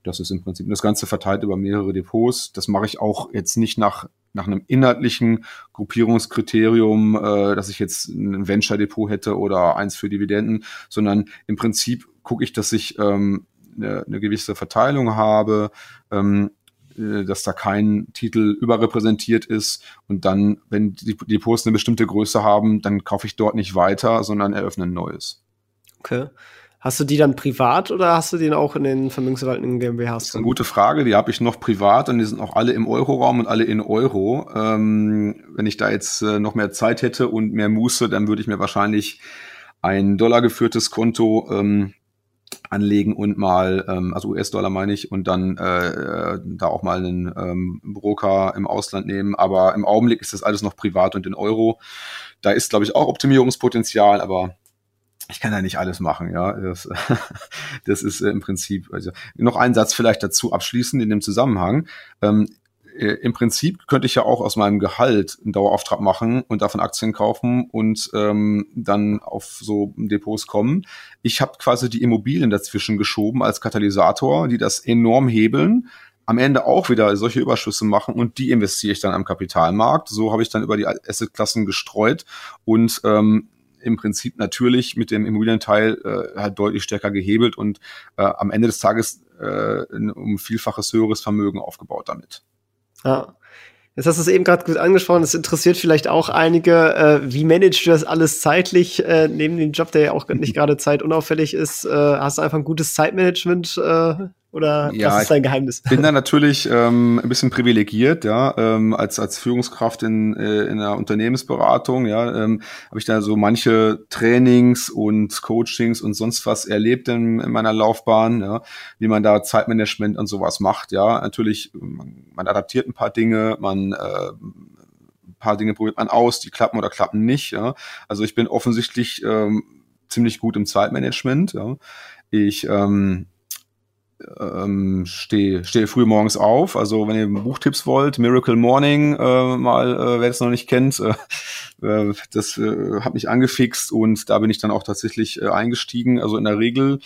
B: Das ist im Prinzip das Ganze verteilt über mehrere Depots. Das mache ich auch jetzt nicht nach, nach einem inhaltlichen Gruppierungskriterium, äh, dass ich jetzt ein Venture-Depot hätte oder eins für Dividenden, sondern im Prinzip gucke ich, dass ich ähm, eine, eine gewisse Verteilung habe, ähm, äh, dass da kein Titel überrepräsentiert ist und dann, wenn die Depots eine bestimmte Größe haben, dann kaufe ich dort nicht weiter, sondern eröffne ein neues.
A: Okay. Hast du die dann privat oder hast du den auch in den vermögensverwaltenden GmbHs?
B: Das ist eine gute Frage. Die habe ich noch privat und die sind auch alle im Euroraum und alle in Euro. Ähm, wenn ich da jetzt äh, noch mehr Zeit hätte und mehr Muße, dann würde ich mir wahrscheinlich ein dollargeführtes Konto ähm, anlegen und mal, ähm, also US-Dollar meine ich, und dann äh, äh, da auch mal einen ähm, Broker im Ausland nehmen. Aber im Augenblick ist das alles noch privat und in Euro. Da ist, glaube ich, auch Optimierungspotenzial, aber ich kann ja nicht alles machen, ja. Das, das ist äh, im Prinzip, also noch einen Satz vielleicht dazu abschließend in dem Zusammenhang. Ähm, äh, Im Prinzip könnte ich ja auch aus meinem Gehalt einen Dauerauftrag machen und davon Aktien kaufen und ähm, dann auf so Depots kommen. Ich habe quasi die Immobilien dazwischen geschoben als Katalysator, die das enorm hebeln am Ende auch wieder solche Überschüsse machen und die investiere ich dann am Kapitalmarkt. So habe ich dann über die Assetklassen gestreut und ähm, im Prinzip natürlich mit dem Immobilienteil äh, halt deutlich stärker gehebelt und äh, am Ende des Tages äh, um vielfaches höheres Vermögen aufgebaut damit.
A: Ja. Jetzt hast du es eben gerade gut angesprochen, es interessiert vielleicht auch einige, äh, wie managst du das alles zeitlich, äh, neben dem Job, der ja auch nicht gerade zeitunauffällig ist, äh, hast du einfach ein gutes Zeitmanagement äh, oder
B: ja, was ist dein Geheimnis? Ich bin da natürlich ähm, ein bisschen privilegiert, ja, ähm, als als Führungskraft in äh, in einer Unternehmensberatung, ja, ähm, habe ich da so manche Trainings und Coachings und sonst was erlebt in, in meiner Laufbahn, ja, wie man da Zeitmanagement und sowas macht, ja, natürlich man, man adaptiert ein paar Dinge, man äh, ein paar Dinge probiert man aus, die klappen oder klappen nicht, ja. Also ich bin offensichtlich ähm, ziemlich gut im Zeitmanagement, ja. Ich ähm, ähm, stehe steh früh morgens auf. Also wenn ihr Buchtipps wollt, Miracle Morning äh, mal, äh, wer das noch nicht kennt, äh, äh, das äh, hat mich angefixt und da bin ich dann auch tatsächlich äh, eingestiegen. Also in der Regel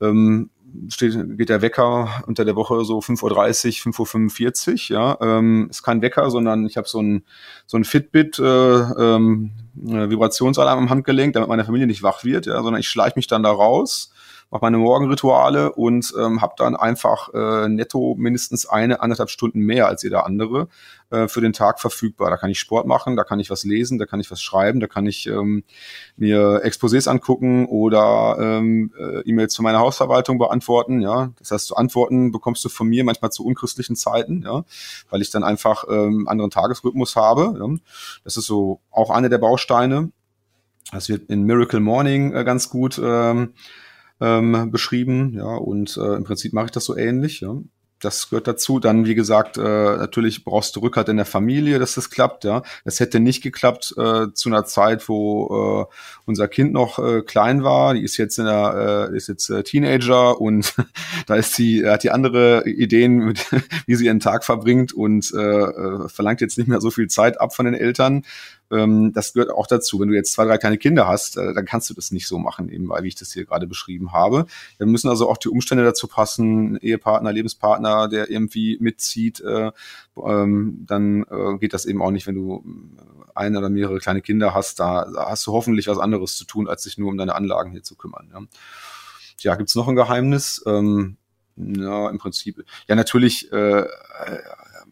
B: ähm, steht, geht der Wecker unter der Woche so 5.30 Uhr, 5.45 Uhr. Ja, ähm, ist kein Wecker, sondern ich habe so ein, so ein Fitbit äh, ähm, Vibrationsalarm am Handgelenk, damit meine Familie nicht wach wird, ja, sondern ich schleiche mich dann da raus mache meine Morgenrituale und ähm, habe dann einfach äh, netto mindestens eine, anderthalb Stunden mehr als jeder andere äh, für den Tag verfügbar. Da kann ich Sport machen, da kann ich was lesen, da kann ich was schreiben, da kann ich ähm, mir Exposés angucken oder ähm, äh, E-Mails von meiner Hausverwaltung beantworten. Ja, das heißt, zu Antworten bekommst du von mir manchmal zu unchristlichen Zeiten, ja, weil ich dann einfach ähm, anderen Tagesrhythmus habe. Ja. Das ist so auch eine der Bausteine. Das wird in Miracle Morning äh, ganz gut ähm, ähm, beschrieben, ja, und äh, im Prinzip mache ich das so ähnlich, ja. das gehört dazu. Dann, wie gesagt, äh, natürlich brauchst du Rückhalt in der Familie, dass das klappt. Ja, das hätte nicht geklappt äh, zu einer Zeit, wo äh, unser Kind noch äh, klein war. Die ist jetzt in der, äh, ist jetzt äh, Teenager und da ist sie, hat die andere Ideen, mit, wie sie ihren Tag verbringt und äh, äh, verlangt jetzt nicht mehr so viel Zeit ab von den Eltern ähm, das gehört auch dazu. Wenn du jetzt zwei, drei kleine Kinder hast, äh, dann kannst du das nicht so machen, eben weil, wie ich das hier gerade beschrieben habe. Da müssen also auch die Umstände dazu passen, Ehepartner, Lebenspartner, der irgendwie mitzieht, äh, ähm, dann äh, geht das eben auch nicht, wenn du äh, ein oder mehrere kleine Kinder hast. Da, da hast du hoffentlich was anderes zu tun, als sich nur um deine Anlagen hier zu kümmern. Ja, ja gibt's noch ein Geheimnis? Ähm, ja, im Prinzip. Ja, natürlich äh,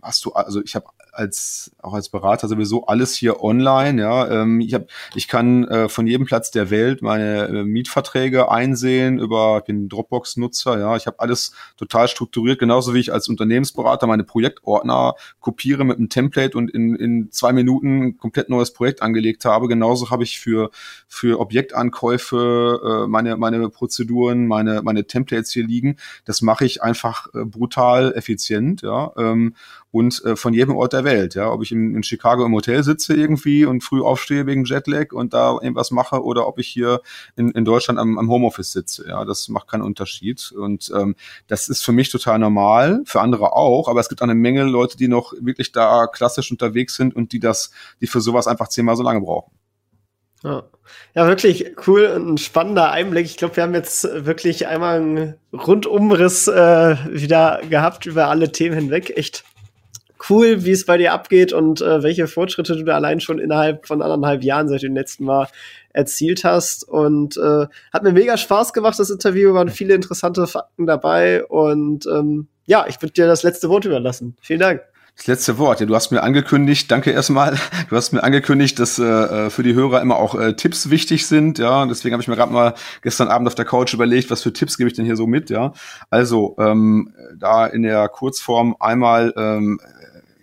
B: hast du, also ich habe als auch als Berater sowieso alles hier online. Ja, ähm, ich habe, ich kann äh, von jedem Platz der Welt meine äh, Mietverträge einsehen über, bin Dropbox-Nutzer. Ja, ich habe alles total strukturiert, genauso wie ich als Unternehmensberater meine Projektordner kopiere mit einem Template und in, in zwei Minuten ein komplett neues Projekt angelegt habe. Genauso habe ich für für Objektankäufe äh, meine meine Prozeduren, meine meine Templates hier liegen. Das mache ich einfach äh, brutal effizient. Ja, ähm, und äh, von jedem Ort der Welt. Ja, ob ich in, in, Chicago im Hotel sitze irgendwie und früh aufstehe wegen Jetlag und da irgendwas mache oder ob ich hier in, in Deutschland am, am Homeoffice sitze. Ja, das macht keinen Unterschied. Und ähm, das ist für mich total normal, für andere auch. Aber es gibt eine Menge Leute, die noch wirklich da klassisch unterwegs sind und die das, die für sowas einfach zehnmal so lange brauchen.
A: Ja. ja, wirklich cool und ein spannender Einblick. Ich glaube, wir haben jetzt wirklich einmal einen Rundumriss äh, wieder gehabt über alle Themen hinweg. Echt cool, wie es bei dir abgeht und äh, welche Fortschritte du da allein schon innerhalb von anderthalb Jahren seit dem letzten Mal erzielt hast. Und äh, hat mir mega Spaß gemacht, das Interview. Waren viele interessante Fakten dabei. Und ähm, ja, ich würde dir das letzte Wort überlassen. Vielen Dank.
B: Das letzte Wort. Ja, du hast mir angekündigt, danke erstmal. Du hast mir angekündigt, dass äh, für die Hörer immer auch äh, Tipps wichtig sind. Ja, deswegen habe ich mir gerade mal gestern Abend auf der Couch überlegt, was für Tipps gebe ich denn hier so mit. Ja, also ähm, da in der Kurzform einmal ähm,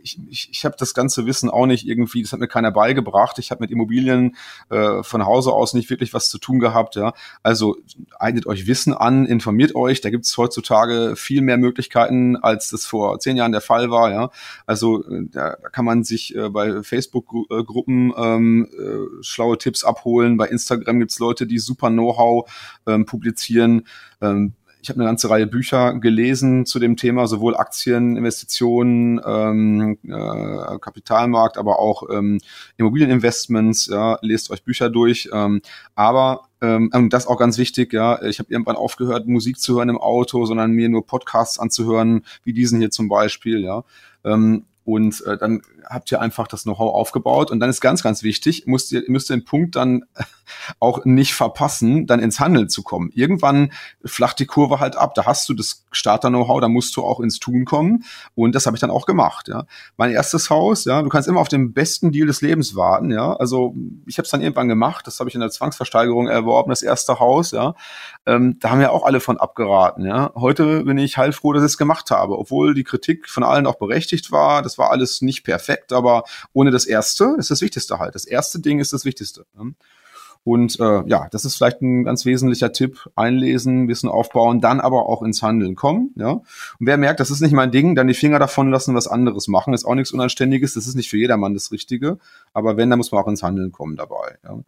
B: ich, ich, ich habe das ganze Wissen auch nicht irgendwie, das hat mir keiner beigebracht. Ich habe mit Immobilien äh, von Hause aus nicht wirklich was zu tun gehabt. Ja, also eignet euch Wissen an, informiert euch. Da gibt es heutzutage viel mehr Möglichkeiten, als das vor zehn Jahren der Fall war. Ja, also äh, da, da kann man sich äh, bei Facebook-Gruppen ähm, äh, schlaue Tipps abholen. Bei Instagram gibt's Leute, die super Know-how ähm, publizieren. Ähm, ich habe eine ganze Reihe Bücher gelesen zu dem Thema, sowohl Aktien, Investitionen, ähm, äh, Kapitalmarkt, aber auch ähm, Immobilieninvestments. Ja, lest euch Bücher durch. Ähm, aber ähm, und das auch ganz wichtig, ja, ich habe irgendwann aufgehört, Musik zu hören im Auto, sondern mir nur Podcasts anzuhören, wie diesen hier zum Beispiel, ja. Ähm, und äh, dann habt ihr einfach das Know-how aufgebaut. Und dann ist ganz, ganz wichtig, müsst ihr, müsst ihr den Punkt dann auch nicht verpassen, dann ins Handeln zu kommen. Irgendwann flacht die Kurve halt ab. Da hast du das Starter-Know-how, da musst du auch ins Tun kommen. Und das habe ich dann auch gemacht. Ja. Mein erstes Haus, ja, du kannst immer auf den besten Deal des Lebens warten. Ja. Also ich habe es dann irgendwann gemacht, das habe ich in der Zwangsversteigerung erworben, das erste Haus, ja. Ähm, da haben ja auch alle von abgeraten. Ja. Heute bin ich heilfroh, dass ich es gemacht habe, obwohl die Kritik von allen auch berechtigt war. Das war alles nicht perfekt, aber ohne das erste ist das Wichtigste halt. Das erste Ding ist das Wichtigste. Ne? Und äh, ja, das ist vielleicht ein ganz wesentlicher Tipp. Einlesen, Wissen aufbauen, dann aber auch ins Handeln kommen. Ja? Und wer merkt, das ist nicht mein Ding, dann die Finger davon lassen, was anderes machen. Ist auch nichts Unanständiges, das ist nicht für jedermann das Richtige. Aber wenn, dann muss man auch ins Handeln kommen dabei. Ja?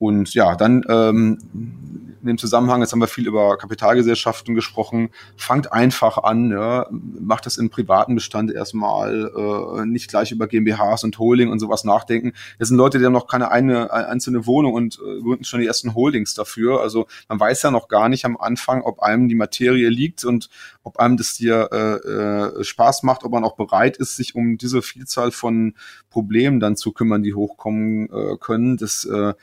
B: Und ja, dann ähm, in dem Zusammenhang, jetzt haben wir viel über Kapitalgesellschaften gesprochen, fangt einfach an, ja, macht das im privaten Bestand erstmal, äh, nicht gleich über GmbHs und Holding und sowas nachdenken. Das sind Leute, die haben noch keine eine, einzelne Wohnung und äh, gründen schon die ersten Holdings dafür. Also man weiß ja noch gar nicht am Anfang, ob einem die Materie liegt und ob einem das dir äh, äh, Spaß macht, ob man auch bereit ist, sich um diese Vielzahl von Problemen dann zu kümmern, die hochkommen äh, können. Das äh,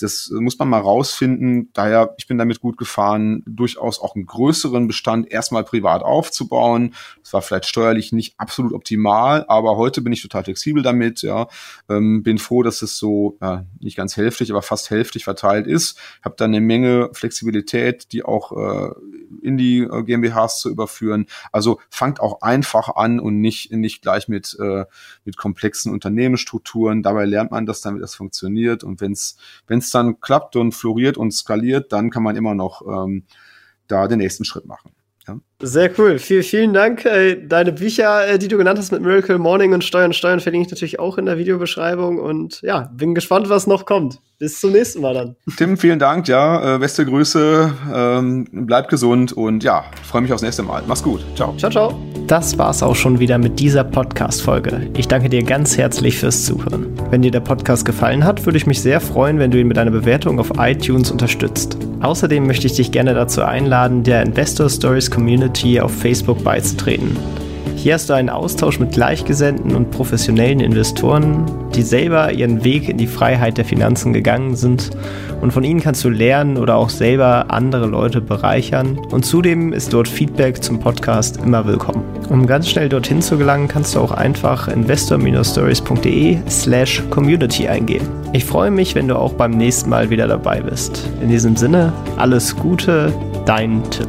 B: das muss man mal rausfinden. Daher, ich bin damit gut gefahren, durchaus auch einen größeren Bestand erstmal privat aufzubauen. Das war vielleicht steuerlich nicht absolut optimal, aber heute bin ich total flexibel damit. Ja, ähm, bin froh, dass es so ja, nicht ganz hälftig, aber fast hälftig verteilt ist. Habe da eine Menge Flexibilität, die auch äh, in die äh, GmbHs zu überführen. Also fangt auch einfach an und nicht nicht gleich mit äh, mit komplexen Unternehmensstrukturen. Dabei lernt man das, damit das funktioniert. Und wenn es wenn es dann klappt und floriert und skaliert, dann kann man immer noch ähm, da den nächsten Schritt machen.
A: Ja. Sehr cool. Viel, vielen Dank. Äh, deine Bücher, äh, die du genannt hast mit Miracle Morning und Steuern Steuern, verlinke ich natürlich auch in der Videobeschreibung. Und ja, bin gespannt, was noch kommt. Bis zum nächsten Mal dann.
B: Tim, vielen Dank. Ja, äh, beste Grüße. Ähm, bleib gesund und ja, freue mich aufs nächste Mal. Mach's gut. Ciao.
A: Ciao, ciao. Das war's auch schon wieder mit dieser Podcast-Folge. Ich danke dir ganz herzlich fürs Zuhören. Wenn dir der Podcast gefallen hat, würde ich mich sehr freuen, wenn du ihn mit einer Bewertung auf iTunes unterstützt. Außerdem möchte ich dich gerne dazu einladen, der Investor Stories Community auf Facebook beizutreten. Hier hast du einen Austausch mit Gleichgesinnten und professionellen Investoren, die selber ihren Weg in die Freiheit der Finanzen gegangen sind und von ihnen kannst du lernen oder auch selber andere Leute bereichern und zudem ist dort Feedback zum Podcast immer willkommen. Um ganz schnell dorthin zu gelangen, kannst du auch einfach investor-stories.de slash community eingeben. Ich freue mich, wenn du auch beim nächsten Mal wieder dabei bist. In diesem Sinne, alles Gute, dein Tipp.